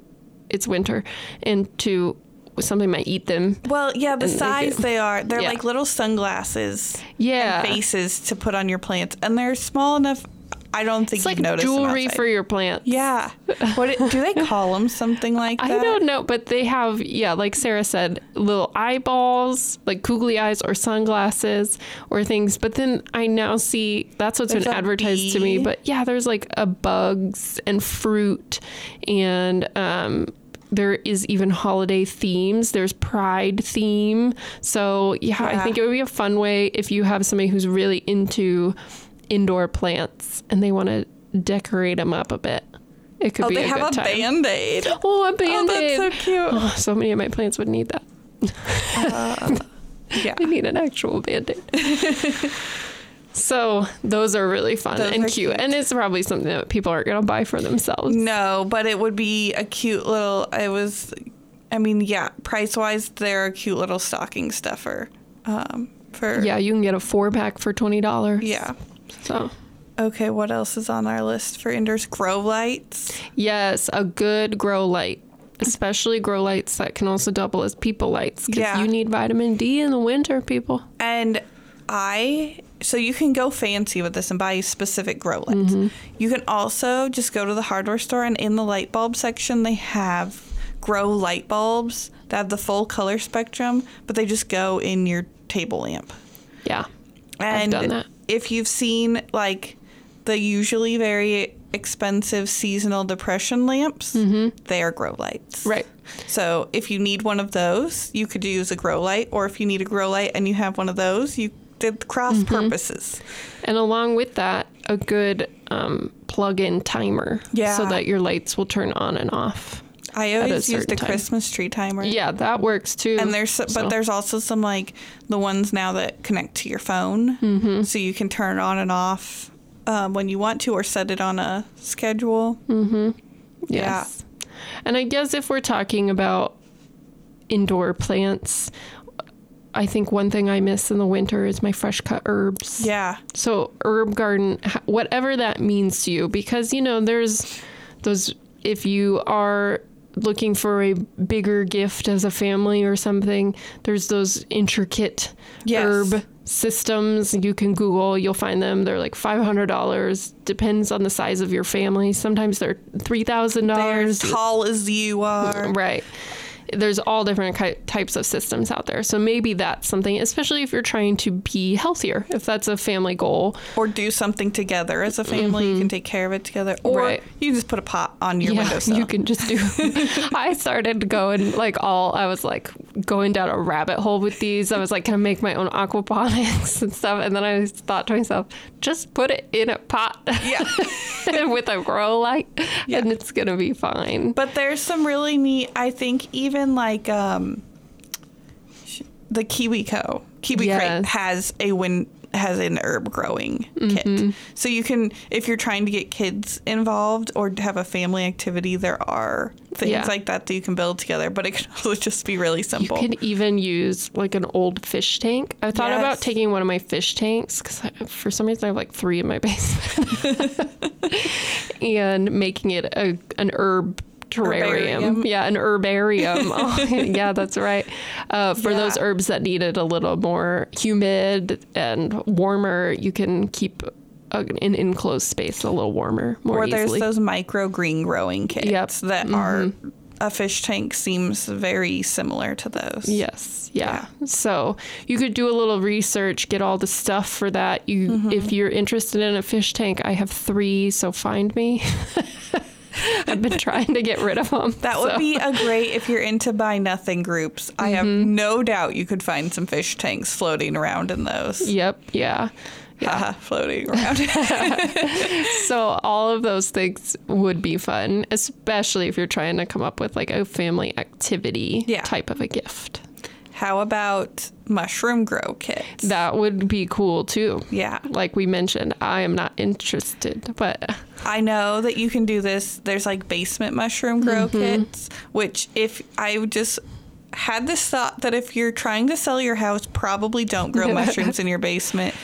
it's winter, and to somebody might eat them. Well, yeah, the And they size they are, they're Yeah. like little sunglasses Yeah, and faces to put on your plants, and they're small enough. I don't think it's like you'd notice them jewelry for your plants. Yeah. What do they call them? Something like that? I don't know, but they have, yeah, like Sarah said, little eyeballs, like googly eyes or sunglasses or things. But then I now see that's what's There's been advertised to me. But yeah, there's like a bugs and fruit and, um, there is even holiday themes. There's pride theme. So yeah, I think it would be a fun way if you have somebody who's really into indoor plants and they want to decorate them up a bit. It could be a good thing. Oh, be they a have a time. band aid. Oh, a band-aid. Oh, that's so cute. Oh, so many of my plants would need that. Um, yeah. They need an actual band aid. so those are really fun Those and cute. cute. And it's probably something that people aren't going to buy for themselves. No, but it would be a cute little. It was, I mean, yeah, price wise, they're a cute little stocking stuffer. Um, for Yeah, you can get a four pack for $20. yeah. So, Okay, what else is on our list for indoors? Grow lights. yes, a good grow light. Especially grow lights that can also double as people lights because Yeah. you need vitamin D in the winter, people. And I, so you can go fancy with this and buy specific grow lights. Mm-hmm. You can also just go to the hardware store and in the light bulb section, they have grow light bulbs that have the full color spectrum, but they just go in your table lamp. Yeah. And done that. if you've seen like the usually very expensive seasonal depression lamps, mm-hmm. they are grow lights. Right. So if you need one of those, you could use a grow light, or if you need a grow light and you have one of those, you did cross Mm-hmm. purposes. And along with that, a good um, plug-in timer, Yeah. so that your lights will turn on and off. I always used certain a time. Christmas tree timer. Yeah, that works too. And there's So- but there's also some like the ones now that connect to your phone, Mm-hmm. so you can turn it on and off um, when you want to, or set it on a schedule. Yeah. Yes. And I guess if we're talking about indoor plants, I think one thing I miss in the winter is my fresh cut herbs. Yeah. So herb garden, whatever that means to you, because you know there's those. If you are looking for a bigger gift as a family or something, there's those intricate Yes. herb systems you can Google. You'll find them. They're like five hundred dollars. Depends on the size of your family. Sometimes they're three thousand They're dollars. as tall as you are. Right. There's all different types of systems out there. So maybe that's something, especially if you're trying to be healthier, if that's a family goal. Or do something together as a family. You can take care of it together. Or Mm-hmm. Right. you can just put a pot on your yeah, windowsill. you can just do. I started going like all. I was like, going down a rabbit hole with these. I was like, can I make my own aquaponics and stuff? And then I thought to myself, just put it in a pot. Yeah. with a grow light, and it's gonna be fine. But there's some really neat. I think even like um, the Kiwi Co. Kiwi Crate Yes. has a win has an herb growing Mm-hmm. kit. So you can, if you're trying to get kids involved or have a family activity, there are things Yeah. like that that you can build together. But it can also just be really simple. You could even use like an old fish tank. I thought about taking one of my fish tanks because for some reason I have like three in my basement, and making it a an herb terrarium. Herbarium. Yeah, an herbarium. oh, yeah, that's right. Uh, for those herbs that needed a little more humid and warmer, you can keep a, an enclosed space a little warmer more or there's easily. those micro green growing kits Yep. Mm-hmm. that are a fish tank seems very similar to those. Yes, yeah. So you could do a little research, get all the stuff for that. You, Mm-hmm. if you're interested in a fish tank, I have three, so find me. I've been trying to get rid of them. That would be a great if you're into buy nothing groups. I have Mm-hmm. no doubt you could find some fish tanks floating around in those. Yep, yeah. Haha, floating around. So all of those things would be fun, especially if you're trying to come up with like a family activity Yeah. type of a gift. How about mushroom grow kits? That would be cool too. Yeah. Like we mentioned, I am not interested, but I know that you can do this. There's like basement mushroom grow Mm-hmm. kits, which if I just had this thought that if you're trying to sell your house, probably don't grow mushrooms in your basement.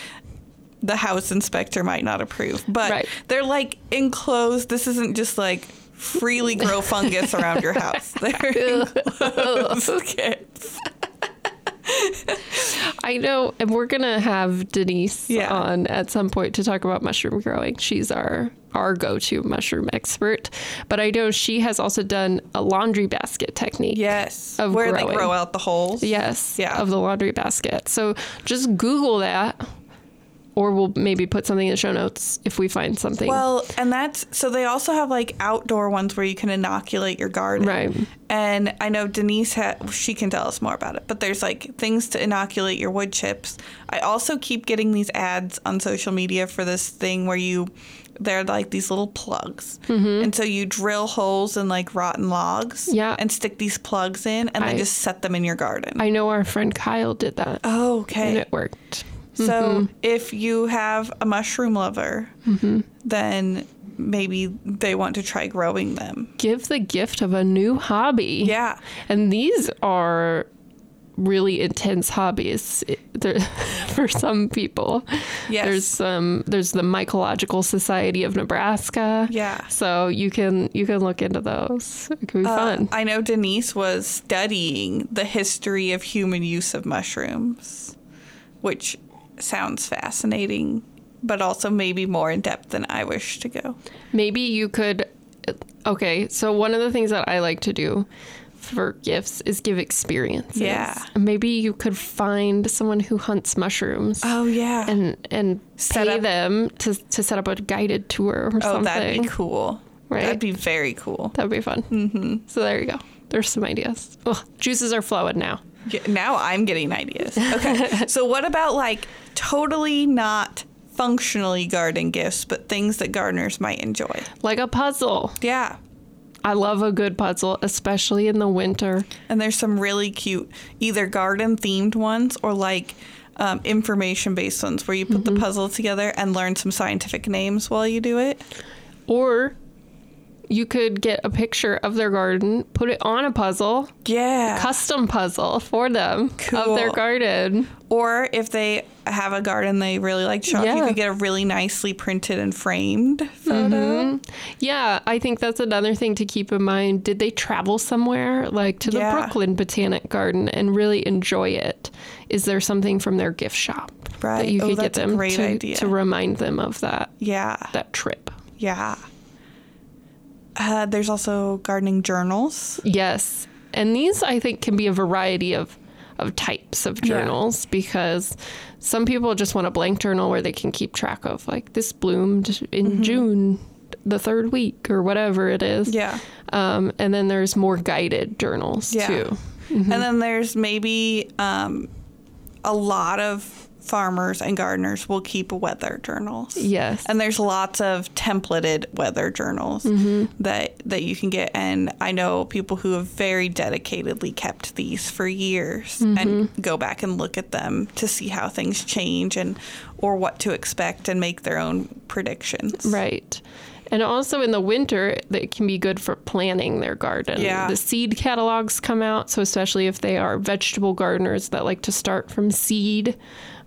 The house inspector might not approve, but Right. they're like enclosed. This isn't just like freely grow fungus around your house. They're enclosed kits. I know, and we're gonna have Denise Yeah. on at some point to talk about mushroom growing. She's our our go-to mushroom expert, but I know she has also done a laundry basket technique. Yes, Of where growing. they grow out the holes. Yes, Yeah. of the laundry basket. So just Google that, or we'll maybe put something in the show notes if we find something. Well, and that's so they also have like outdoor ones where you can inoculate your garden. Right. And I know Denise had she can tell us more about it, but there's like things to inoculate your wood chips. I also keep getting these ads on social media for this thing where you they're like these little plugs. Mm-hmm. And so you drill holes in like rotten logs Yeah. and stick these plugs in and I- then just set them in your garden. I know our friend Kyle did that, oh, okay. and it worked. So Mm-hmm. if you have a mushroom lover, then maybe they want to try growing them. Give the gift of a new hobby. Yeah. And these are really intense hobbies for some people. Yes. There's some there's the Mycological Society of Nebraska. Yeah. So you can you can look into those. It could be Uh, fun. I know Denise was studying the history of human use of mushrooms, which sounds fascinating, but also maybe more in depth than I wish to go. Maybe you could Okay, so one of the things that I like to do for gifts is give experiences. Yeah. Maybe you could find someone who hunts mushrooms. Oh yeah. and and Set pay up- them to to set up a guided tour or oh, something. Oh, that'd be cool. Right? That'd be very cool. That'd be fun. Mm-hmm. So there you go. There's some ideas. Ugh, juices are flowing now. Now I'm getting ideas. Okay. so what about like totally not functionally garden gifts, but things that gardeners might enjoy? Like a puzzle. Yeah. I love a good puzzle, especially in the winter. And there's some really cute, either garden themed ones or like um, information based ones where you put the puzzle together and learn some scientific names while you do it. Or you could get a picture of their garden, put it on a puzzle, Yeah. custom puzzle for them of their garden. Or if they have a garden they really like show off, you could get a really nicely printed and framed photo. Mm-hmm. Yeah, I think that's another thing to keep in mind. Did they travel somewhere, like to the Yeah. Brooklyn Botanic Garden, and really enjoy it? Is there something from their gift shop that you Oh, could get a them to, to remind them of that Yeah. that trip? Yeah. Uh, there's also gardening journals. Yes, and these I think can be a variety of of types of Yeah. journals because some people just want a blank journal where they can keep track of like this bloomed in Mm-hmm. June the third week or whatever it is. Yeah. Um, and then there's more guided journals Yeah. too. And then there's maybe um, a lot of farmers and gardeners will keep weather journals. Yes. And there's lots of templated weather journals mm-hmm. that that you can get and I know people who have very dedicatedly kept these for years and mm-hmm. go back and look at them to see how things change and or what to expect and make their own predictions. Right. And also in the winter, it can be good for planning their garden. Yeah. The seed catalogs come out, so especially if they are vegetable gardeners that like to start from seed,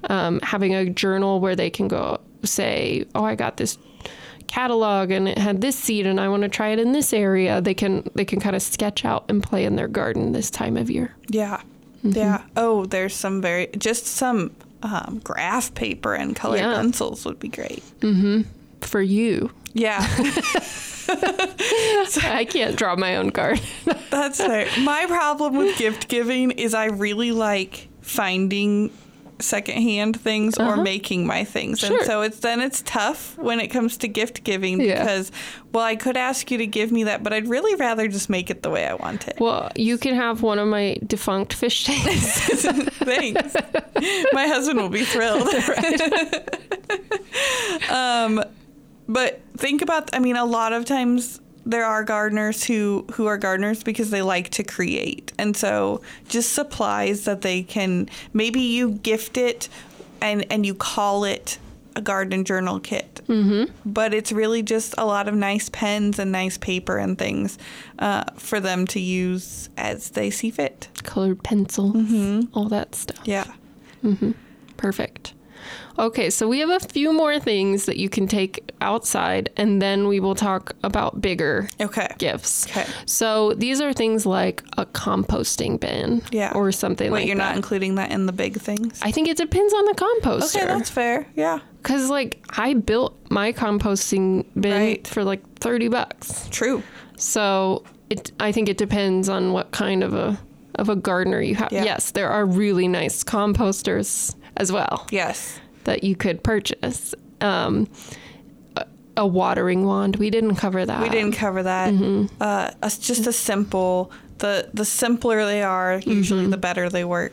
um, having a journal where they can go say, "Oh, I got this catalog and it had this seed, and I want to try it in this area." They can they can kind of sketch out and play in their garden this time of year. Yeah. Yeah. Oh, there's some very just some um, graph paper and colored Yeah. pencils would be great. Mm-hmm. For you, Yeah. I can't draw my own garden. That's fair. My problem with gift giving is I really like finding secondhand things or making my things. Uh-huh. Sure. And so it's then it's tough when it comes to gift giving Yeah. because well I could ask you to give me that, but I'd really rather just make it the way I want it. well, you can have one of my defunct fish tanks. Thanks. My husband will be thrilled. um, but think about, I mean, a lot of times there are gardeners who, who are gardeners because they like to create. And so just supplies that they can, maybe you gift it and, and you call it a garden journal kit. Mm-hmm. But it's really just a lot of nice pens and nice paper and things uh, for them to use as they see fit. colored pencils, all that stuff. Yeah. Perfect. Okay, so we have a few more things that you can take outside, and then we will talk about bigger Okay. gifts. Okay. So these are things like a composting bin, Yeah. or something like that. Wait, like you're that. not including that in the big things? I think it depends on the composter. Okay, that's fair. Yeah. Because like I built my composting bin Right. for like thirty bucks. True. So it, I think it depends on what kind of a of a gardener you have. Yeah. Yes, there are really nice composters as well Yes. that you could purchase. Um, a, a watering wand. We didn't cover that. We didn't cover that. Uh, a, just a simple. The the simpler they are, usually the better they work.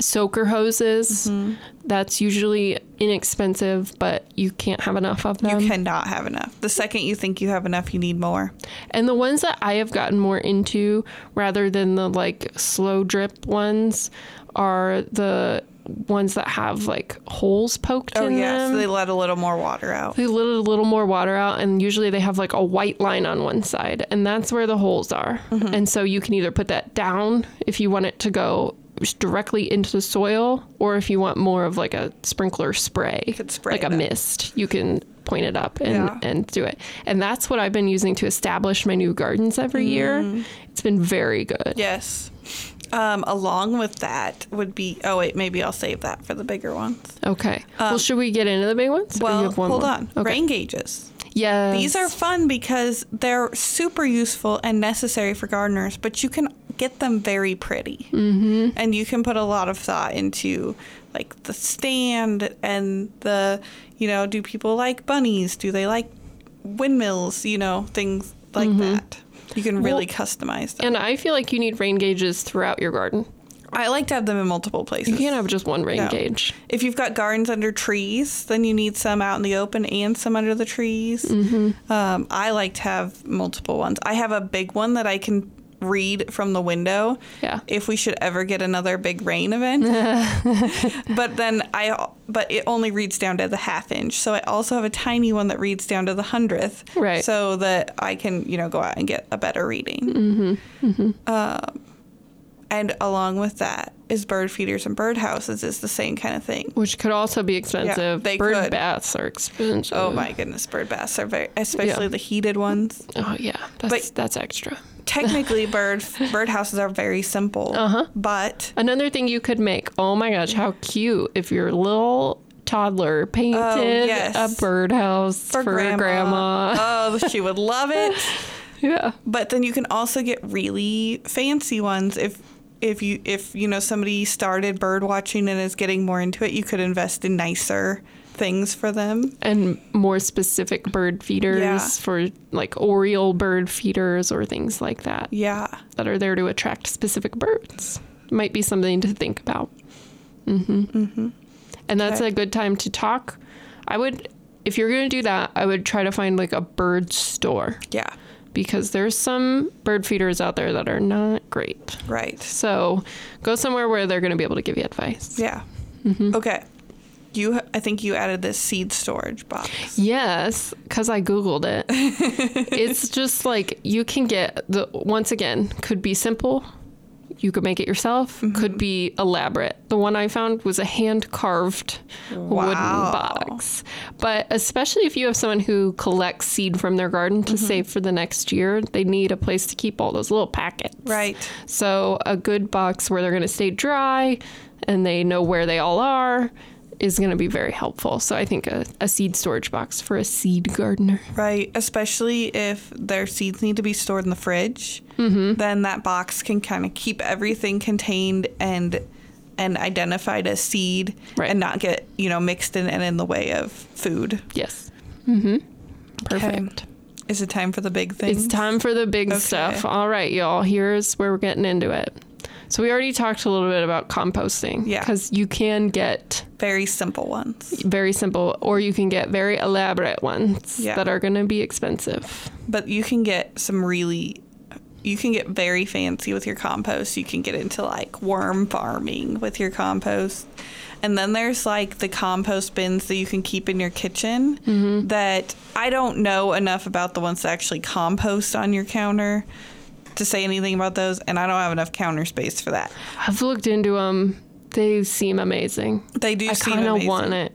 Soaker hoses. Mm-hmm. That's usually inexpensive, but you can't have enough of them. You cannot have enough. The second you think you have enough, you need more. And the ones that I have gotten more into, rather than the like slow drip ones, are the ones that have like holes poked Oh in yeah, them. so they let a little more water out. they let a little more water out, and usually they have like a white line on one side, and that's where the holes are. Mm-hmm. And so you can either put that down if you want it to go directly into the soil, or if you want more of like a sprinkler spray, could spray like a them. mist, you can point it up and, Yeah. and do it. And that's what I've been using to establish my new gardens every Mm. year. It's been very good. Yes. Um, along with that would be. Oh wait, maybe I'll save that for the bigger ones. Okay. well, should we get into the big ones? Um, Well, hold more? on. Okay. Rain gauges. Yes. These are fun because they're super useful and necessary for gardeners, but you can get them very pretty. Mm-hmm. And you can put a lot of thought into like the stand and the, you know, do people like bunnies? Do they like windmills? You know, things like that. You can really customize them. And I feel like you need rain gauges throughout your garden. I like to have them in multiple places. You can't have just one rain No. gauge. If you've got gardens under trees, then you need some out in the open and some under the trees. Mm-hmm. Um, I like to have multiple ones. I have a big one that I can read from the window. Yeah. If we should ever get another big rain event, but then I but it only reads down to the half inch. So I also have a tiny one that reads down to the hundredth. Right. So that I can you know go out and get a better reading. Mm-hmm. Um, and along with that is bird feeders and bird houses is the same kind of thing. Which could also be expensive. they Bird could. baths are expensive. Oh my goodness, bird baths are very, especially Yeah. the heated ones. Oh yeah, that's But- that's extra. Technically, bird bird houses are very simple, Uh-huh. but Another thing you could make. Oh my gosh, how cute! If your little toddler painted Oh, yes. a birdhouse for, grandma. oh, she would love it. yeah. But then you can also get really fancy ones if if you if you know somebody started bird watching and is getting more into it. You could invest in nicer things for them. and more specific bird feeders Yeah. for like Oriole bird feeders or things like that Yeah. that are there to attract specific birds. Might be something to think about. hmm Mm-hmm. And that's Okay. a good time to talk. I would, if you're going to do that, I would try to find like a bird store Yeah. because there's some bird feeders out there that are not great. Right. So go somewhere where they're going to be able to give you advice. Yeah. Mm-hmm. Okay. You, I think you added this seed storage box. Yes, because I Googled it. it's just like you can get the, once again, could be simple. You could make it yourself, mm-hmm. could be elaborate. The one I found was a hand carved wooden Wow. box. But especially if you have someone who collects seed from their garden to mm-hmm. save for the next year, they need a place to keep all those little packets. Right. So a good box where they're going to stay dry and they know where they all are is going to be very helpful. So I think a, a seed storage box for a seed gardener. Right. Especially if their seeds need to be stored in the fridge, Mm-hmm. then that box can kind of keep everything contained and and identified as seed Right. and not get you know mixed in and in the way of food. Yes. Mm-hmm. Perfect. Is it time for the big thing? It's time for the big Okay. stuff. All right, y'all. Here's where we're getting into it. So we already talked a little bit about composting. Yeah. Because you can get Very simple ones. very simple, or you can get very elaborate ones Yeah. that are going to be expensive. But you can get some really you can get very fancy with your compost. You can get into like worm farming with your compost. And then there's like the compost bins that you can keep in your kitchen mm-hmm. that I don't know enough about the ones that actually compost on your counter to say anything about those and I don't have enough counter space for that. I've looked into them. They seem amazing. They do I kind of want it.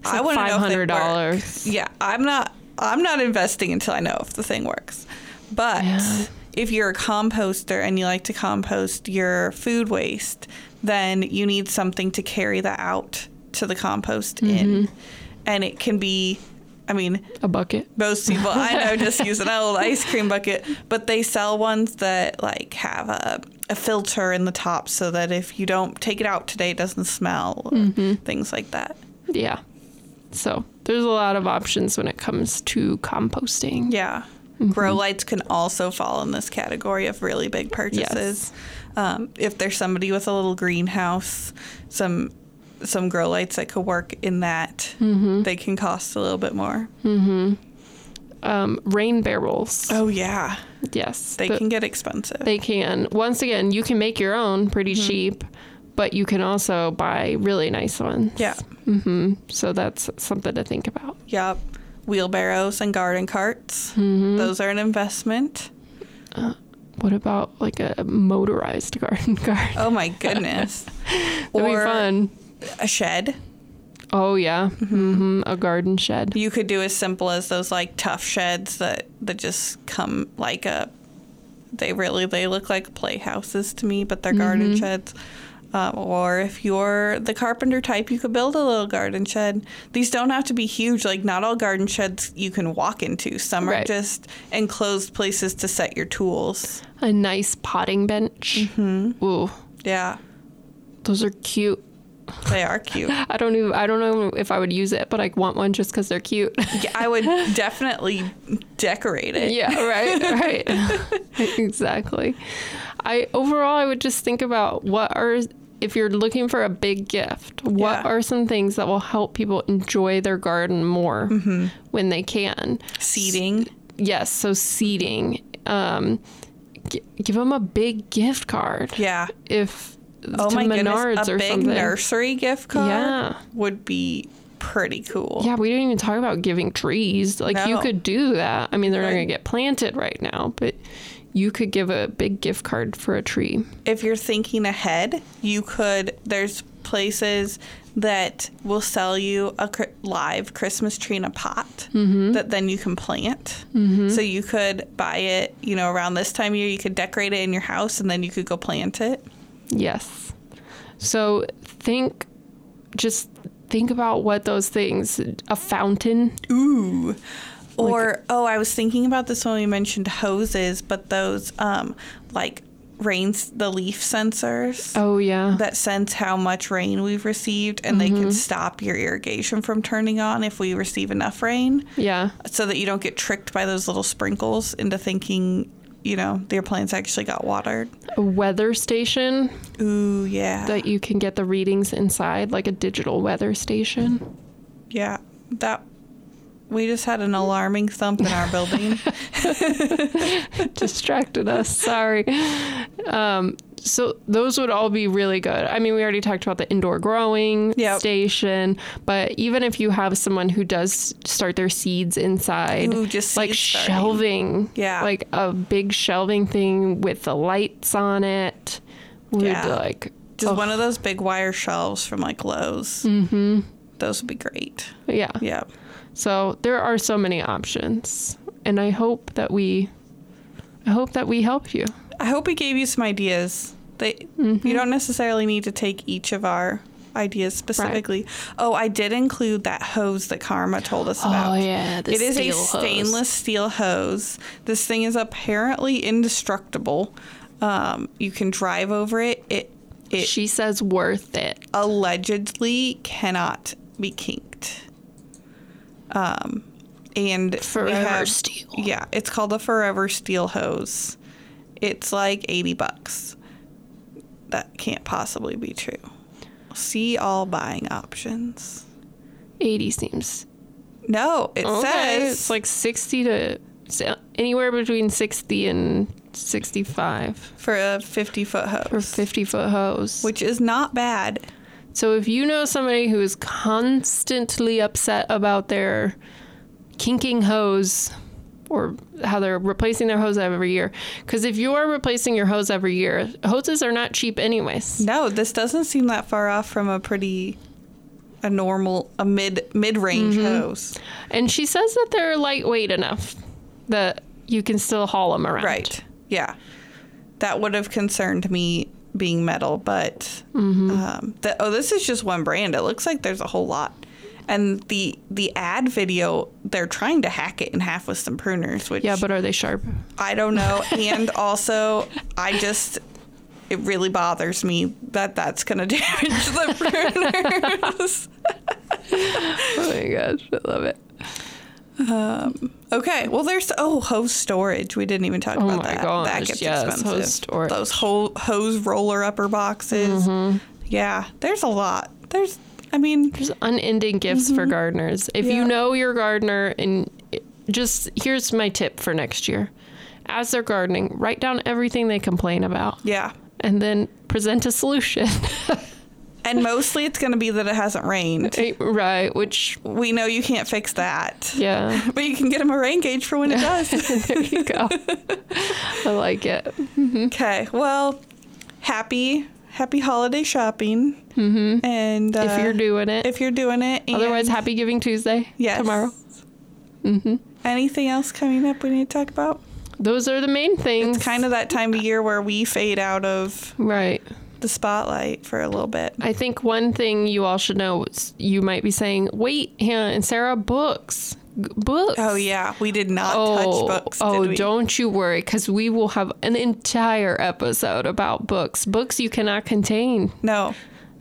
It's I like want to know if they work. $500. Yeah, I'm not. I'm not investing until I know if the thing works. But Yeah. if you're a composter and you like to compost your food waste, then you need something to carry that out to the compost Mm-hmm. in, and it can be. I mean, A bucket. most people I know just use an old ice cream bucket, but they sell ones that like have a, a filter in the top so that if you don't take it out today, it doesn't smell, Mm-hmm. things like that. Yeah. So there's a lot of options when it comes to composting. Yeah. Mm-hmm. Grow lights can also fall in this category of really big purchases. Um, if there's somebody with a little greenhouse, some some grow lights that could work in that, Mm-hmm. they can cost a little bit more. Um, rain barrels. Oh yeah, Yes. they the- can get expensive. They can. Once again, you can make your own pretty Mm-hmm. cheap, but you can also buy really nice ones. yeah, hmm So that's something to think about. yep. Wheelbarrows and garden carts. Mm-hmm. Those are an investment. What about like a motorized garden cart? Oh my goodness. That'd be fun. A shed. Oh yeah, hmm a garden shed. You could do as simple as those like tough sheds that that just come like a. They really they look like playhouses to me, but they're garden sheds. Uh, or if you're the carpenter type, you could build a little garden shed. These don't have to be huge. Like not all garden sheds you can walk into. Some are just enclosed places to set your tools. A nice potting bench. Mm-hmm. Ooh, Yeah, those are cute. They are cute. I don't even. I don't know if I would use it, but I want one just because they're cute. Yeah, I would definitely decorate it. yeah, right, right. exactly. I overall, I would just think about what are if you're looking for a big gift, what Yeah. are some things that will help people enjoy their garden more Mm-hmm. when they can? Seating. Yes, so seating. Um, g- give them a big gift card. Yeah. If Oh my Menards goodness, a big something. nursery gift card Yeah. would be pretty cool. Yeah, we didn't even talk about giving trees. Like you could do that. I mean, they're not going to get planted right now, but you could give a big gift card for a tree. If you're thinking ahead, you could. There's places that will sell you a cr- live Christmas tree in a pot Mm-hmm. that then you can plant. So you could buy it, you know, around this time of year. You could decorate it in your house, and then you could go plant it. Yes. So think, just think about what those things. A fountain. Ooh. Or oh, I was thinking about this when we mentioned hoses, but those um like rains the leaf sensors Oh yeah. that sense how much rain we've received and they Mm-hmm. can stop your irrigation from turning on if we receive enough rain yeah. so that you don't get tricked by those little sprinkles into thinking you know your plants actually got watered A weather station ooh yeah that you can get the readings inside, like a digital weather station. yeah that we just had an alarming thump in our building distracted us. Sorry. Um, so those would all be really good. I mean, we already talked about the indoor growing Yep. station, but even if you have someone who does start their seeds inside, Ooh, just like seed starting. shelving, Yeah. like a big shelving thing with the lights on it, would Yeah. like just oh, one of those big wire shelves from like Lowe's mm-hmm. those would be great yeah. yeah So there are so many options, and I hope that we, I hope that we help you. I hope we gave you some ideas. They Mm-hmm. you don't necessarily need to take each of our ideas specifically. Oh, I did include that hose that Karma told us about. Oh, yeah, it is a steel hose. stainless steel hose. This thing is apparently indestructible. Um, you can drive over it. It it She says worth it. allegedly cannot be kinked. Um, and Forever have- steel. Yeah, it's called a Forever Steel hose. It's like eighty bucks. That can't possibly be true. See all buying options. 80 seems No, it okay. says It's like 60 to anywhere between 60 and 65 for a fifty foot hose, for 50 foot hose. which is not bad. So if you know somebody who is constantly upset about their kinking hose or how they're replacing their hose every year, because if you are replacing your hose every year, hoses are not cheap anyways. No, this doesn't seem that far off from a pretty a normal a mid mid range Mm-hmm. hose. And she says that they're lightweight enough that you can still haul them around. Right. Yeah. That would have concerned me being metal, but Mm-hmm. um, the, oh, this is just one brand. It looks like there's a whole lot. And the the ad video, they're trying to hack it in half with some pruners, which Yeah, but are they sharp? I don't know. and also, I just it really bothers me that that's going to damage the pruners. Oh my gosh, I love it. Okay, well, there's oh hose storage. We didn't even talk Oh about my that. gosh, that gets yes, expensive. hose storage. Those ho- hose roller upper boxes. Mm-hmm. Yeah, there's a lot. There's, I mean, There's unending gifts for mm-hmm. gardeners. If Yeah. you know your gardener, and just here's my tip for next year as they're gardening, write down everything they complain about yeah, and then present a solution. and mostly it's going to be that it hasn't rained. right, which, We know you can't fix that, yeah, but you can get them a rain gauge for when it does. there you go. I like it. Mm-hmm. okay, well, happy happy holiday shopping. Mm-hmm. And uh, if you're doing it. if you're doing it, and Otherwise, Happy Giving Tuesday yes. tomorrow. Anything else coming up we need to talk about? Those are the main things. It's kind of that time of year where we fade out of right. the spotlight for a little bit. I think one thing you all should know is you might be saying, wait, Hannah and Sarah, books. Books. Oh yeah, we did not Oh, touch books. oh don't you worry, because we will have an entire episode about books. Books you cannot contain. No.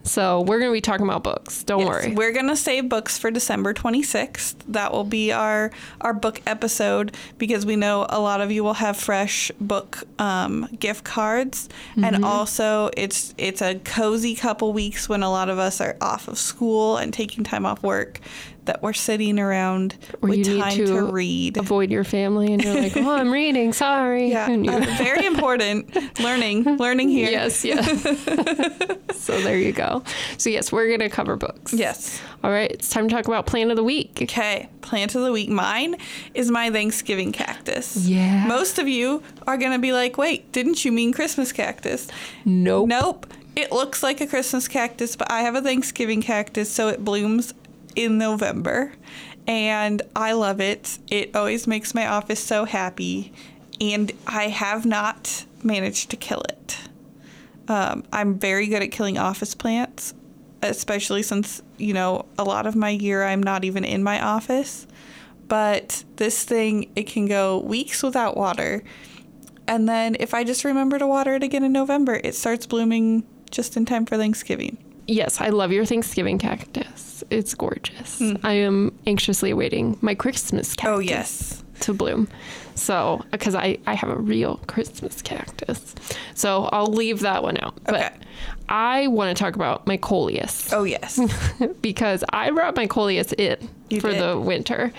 So we're going to be talking about books. Don't Yes, worry. We're gonna save books for December 26th. That will be our our book episode because we know a lot of you will have fresh book um, gift cards, Mm-hmm. and also it's it's a cozy couple weeks when a lot of us are off of school and taking time off work that we're sitting around Or with time to to, read. Avoid your family, and you're like, oh, I'm reading. Sorry. Yeah, uh, very important. learning, learning here. yes, yes. so there you go. So, yes, we're going to cover books. Yes. All right. It's time to talk about plant of the week. Okay, plant of the week. Mine is my Thanksgiving cactus. Yeah. Most of you are going to be like, wait, didn't you mean Christmas cactus? Nope. Nope. It looks like a Christmas cactus, but I have a Thanksgiving cactus, so it blooms in November. And I love it. It always makes my office so happy. And I have not managed to kill it. Um, I'm very good at killing office plants, especially since, you know, a lot of my year I'm not even in my office. But this thing, it can go weeks without water. and then if I just remember to water it again in November, it starts blooming just in time for Thanksgiving. Yes, I love your Thanksgiving cactus. It's gorgeous. Hmm. I am anxiously awaiting my Christmas oh, cactus Oh yes. to bloom. So, because I, I have a real Christmas cactus. So I'll leave that one out. But Okay. I want to talk about my coleus Oh yes. because I brought my coleus in You for did. the winter.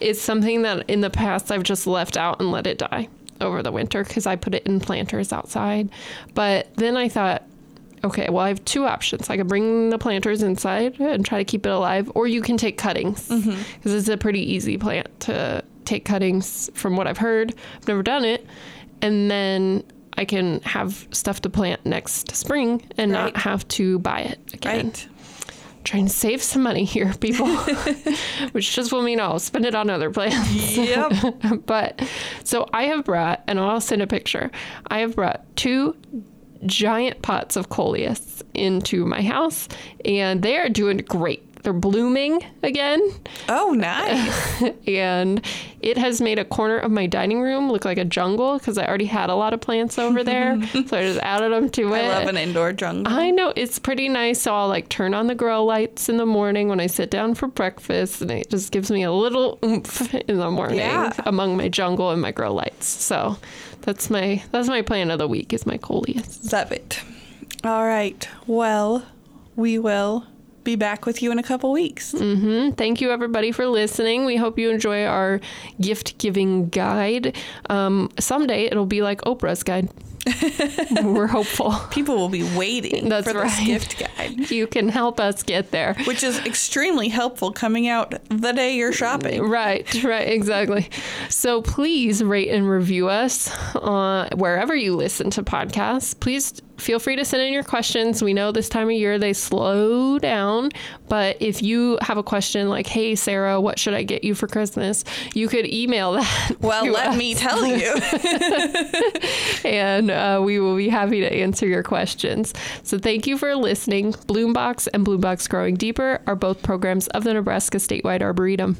It's something that in the past I've just left out and let it die over the winter because I put it in planters outside. But then I thought, okay, well, I have two options. I could bring the planters inside and try to keep it alive, or you can take cuttings because Mm-hmm. it's a pretty easy plant to take cuttings from what I've heard. I've never done it. And then I can have stuff to plant next spring and Right. not have to buy it again right. trying to save some money here, people, which just will mean I'll spend it on other plants. Yep. but so I have brought, and I'll send a picture. I have brought two giant pots of coleus into my house, and they are doing great. They're blooming again, Oh nice. and it has made a corner of my dining room look like a jungle because I already had a lot of plants over there. so I just added them to it. I love an indoor jungle. I know it's pretty nice. So I'll like turn on the grow lights in the morning when I sit down for breakfast, and it just gives me a little oomph in the morning Yeah. among my jungle and my grow lights. So that's my that's my plan of the week is my coleus. Love it. All right. Well, we will be back with you in a couple weeks. hmm Thank you everybody for listening. We hope you enjoy our gift giving guide. Um, someday it'll be like Oprah's guide. We're hopeful. People will be waiting That's for this gift guide, You can help us get there. which is extremely helpful coming out the day you're shopping. Right, right, exactly. So please rate and review us uh, wherever you listen to podcasts. Please feel free to send in your questions. We know this time of year they slow down, but if you have a question like, hey, Sarah, what should I get you for Christmas? You could email that. Well, let us, me tell you. And uh, we will be happy to answer your questions. So thank you for listening. Bloom Box and Bloom Box Growing Deeper are both programs of the Nebraska Statewide Arboretum.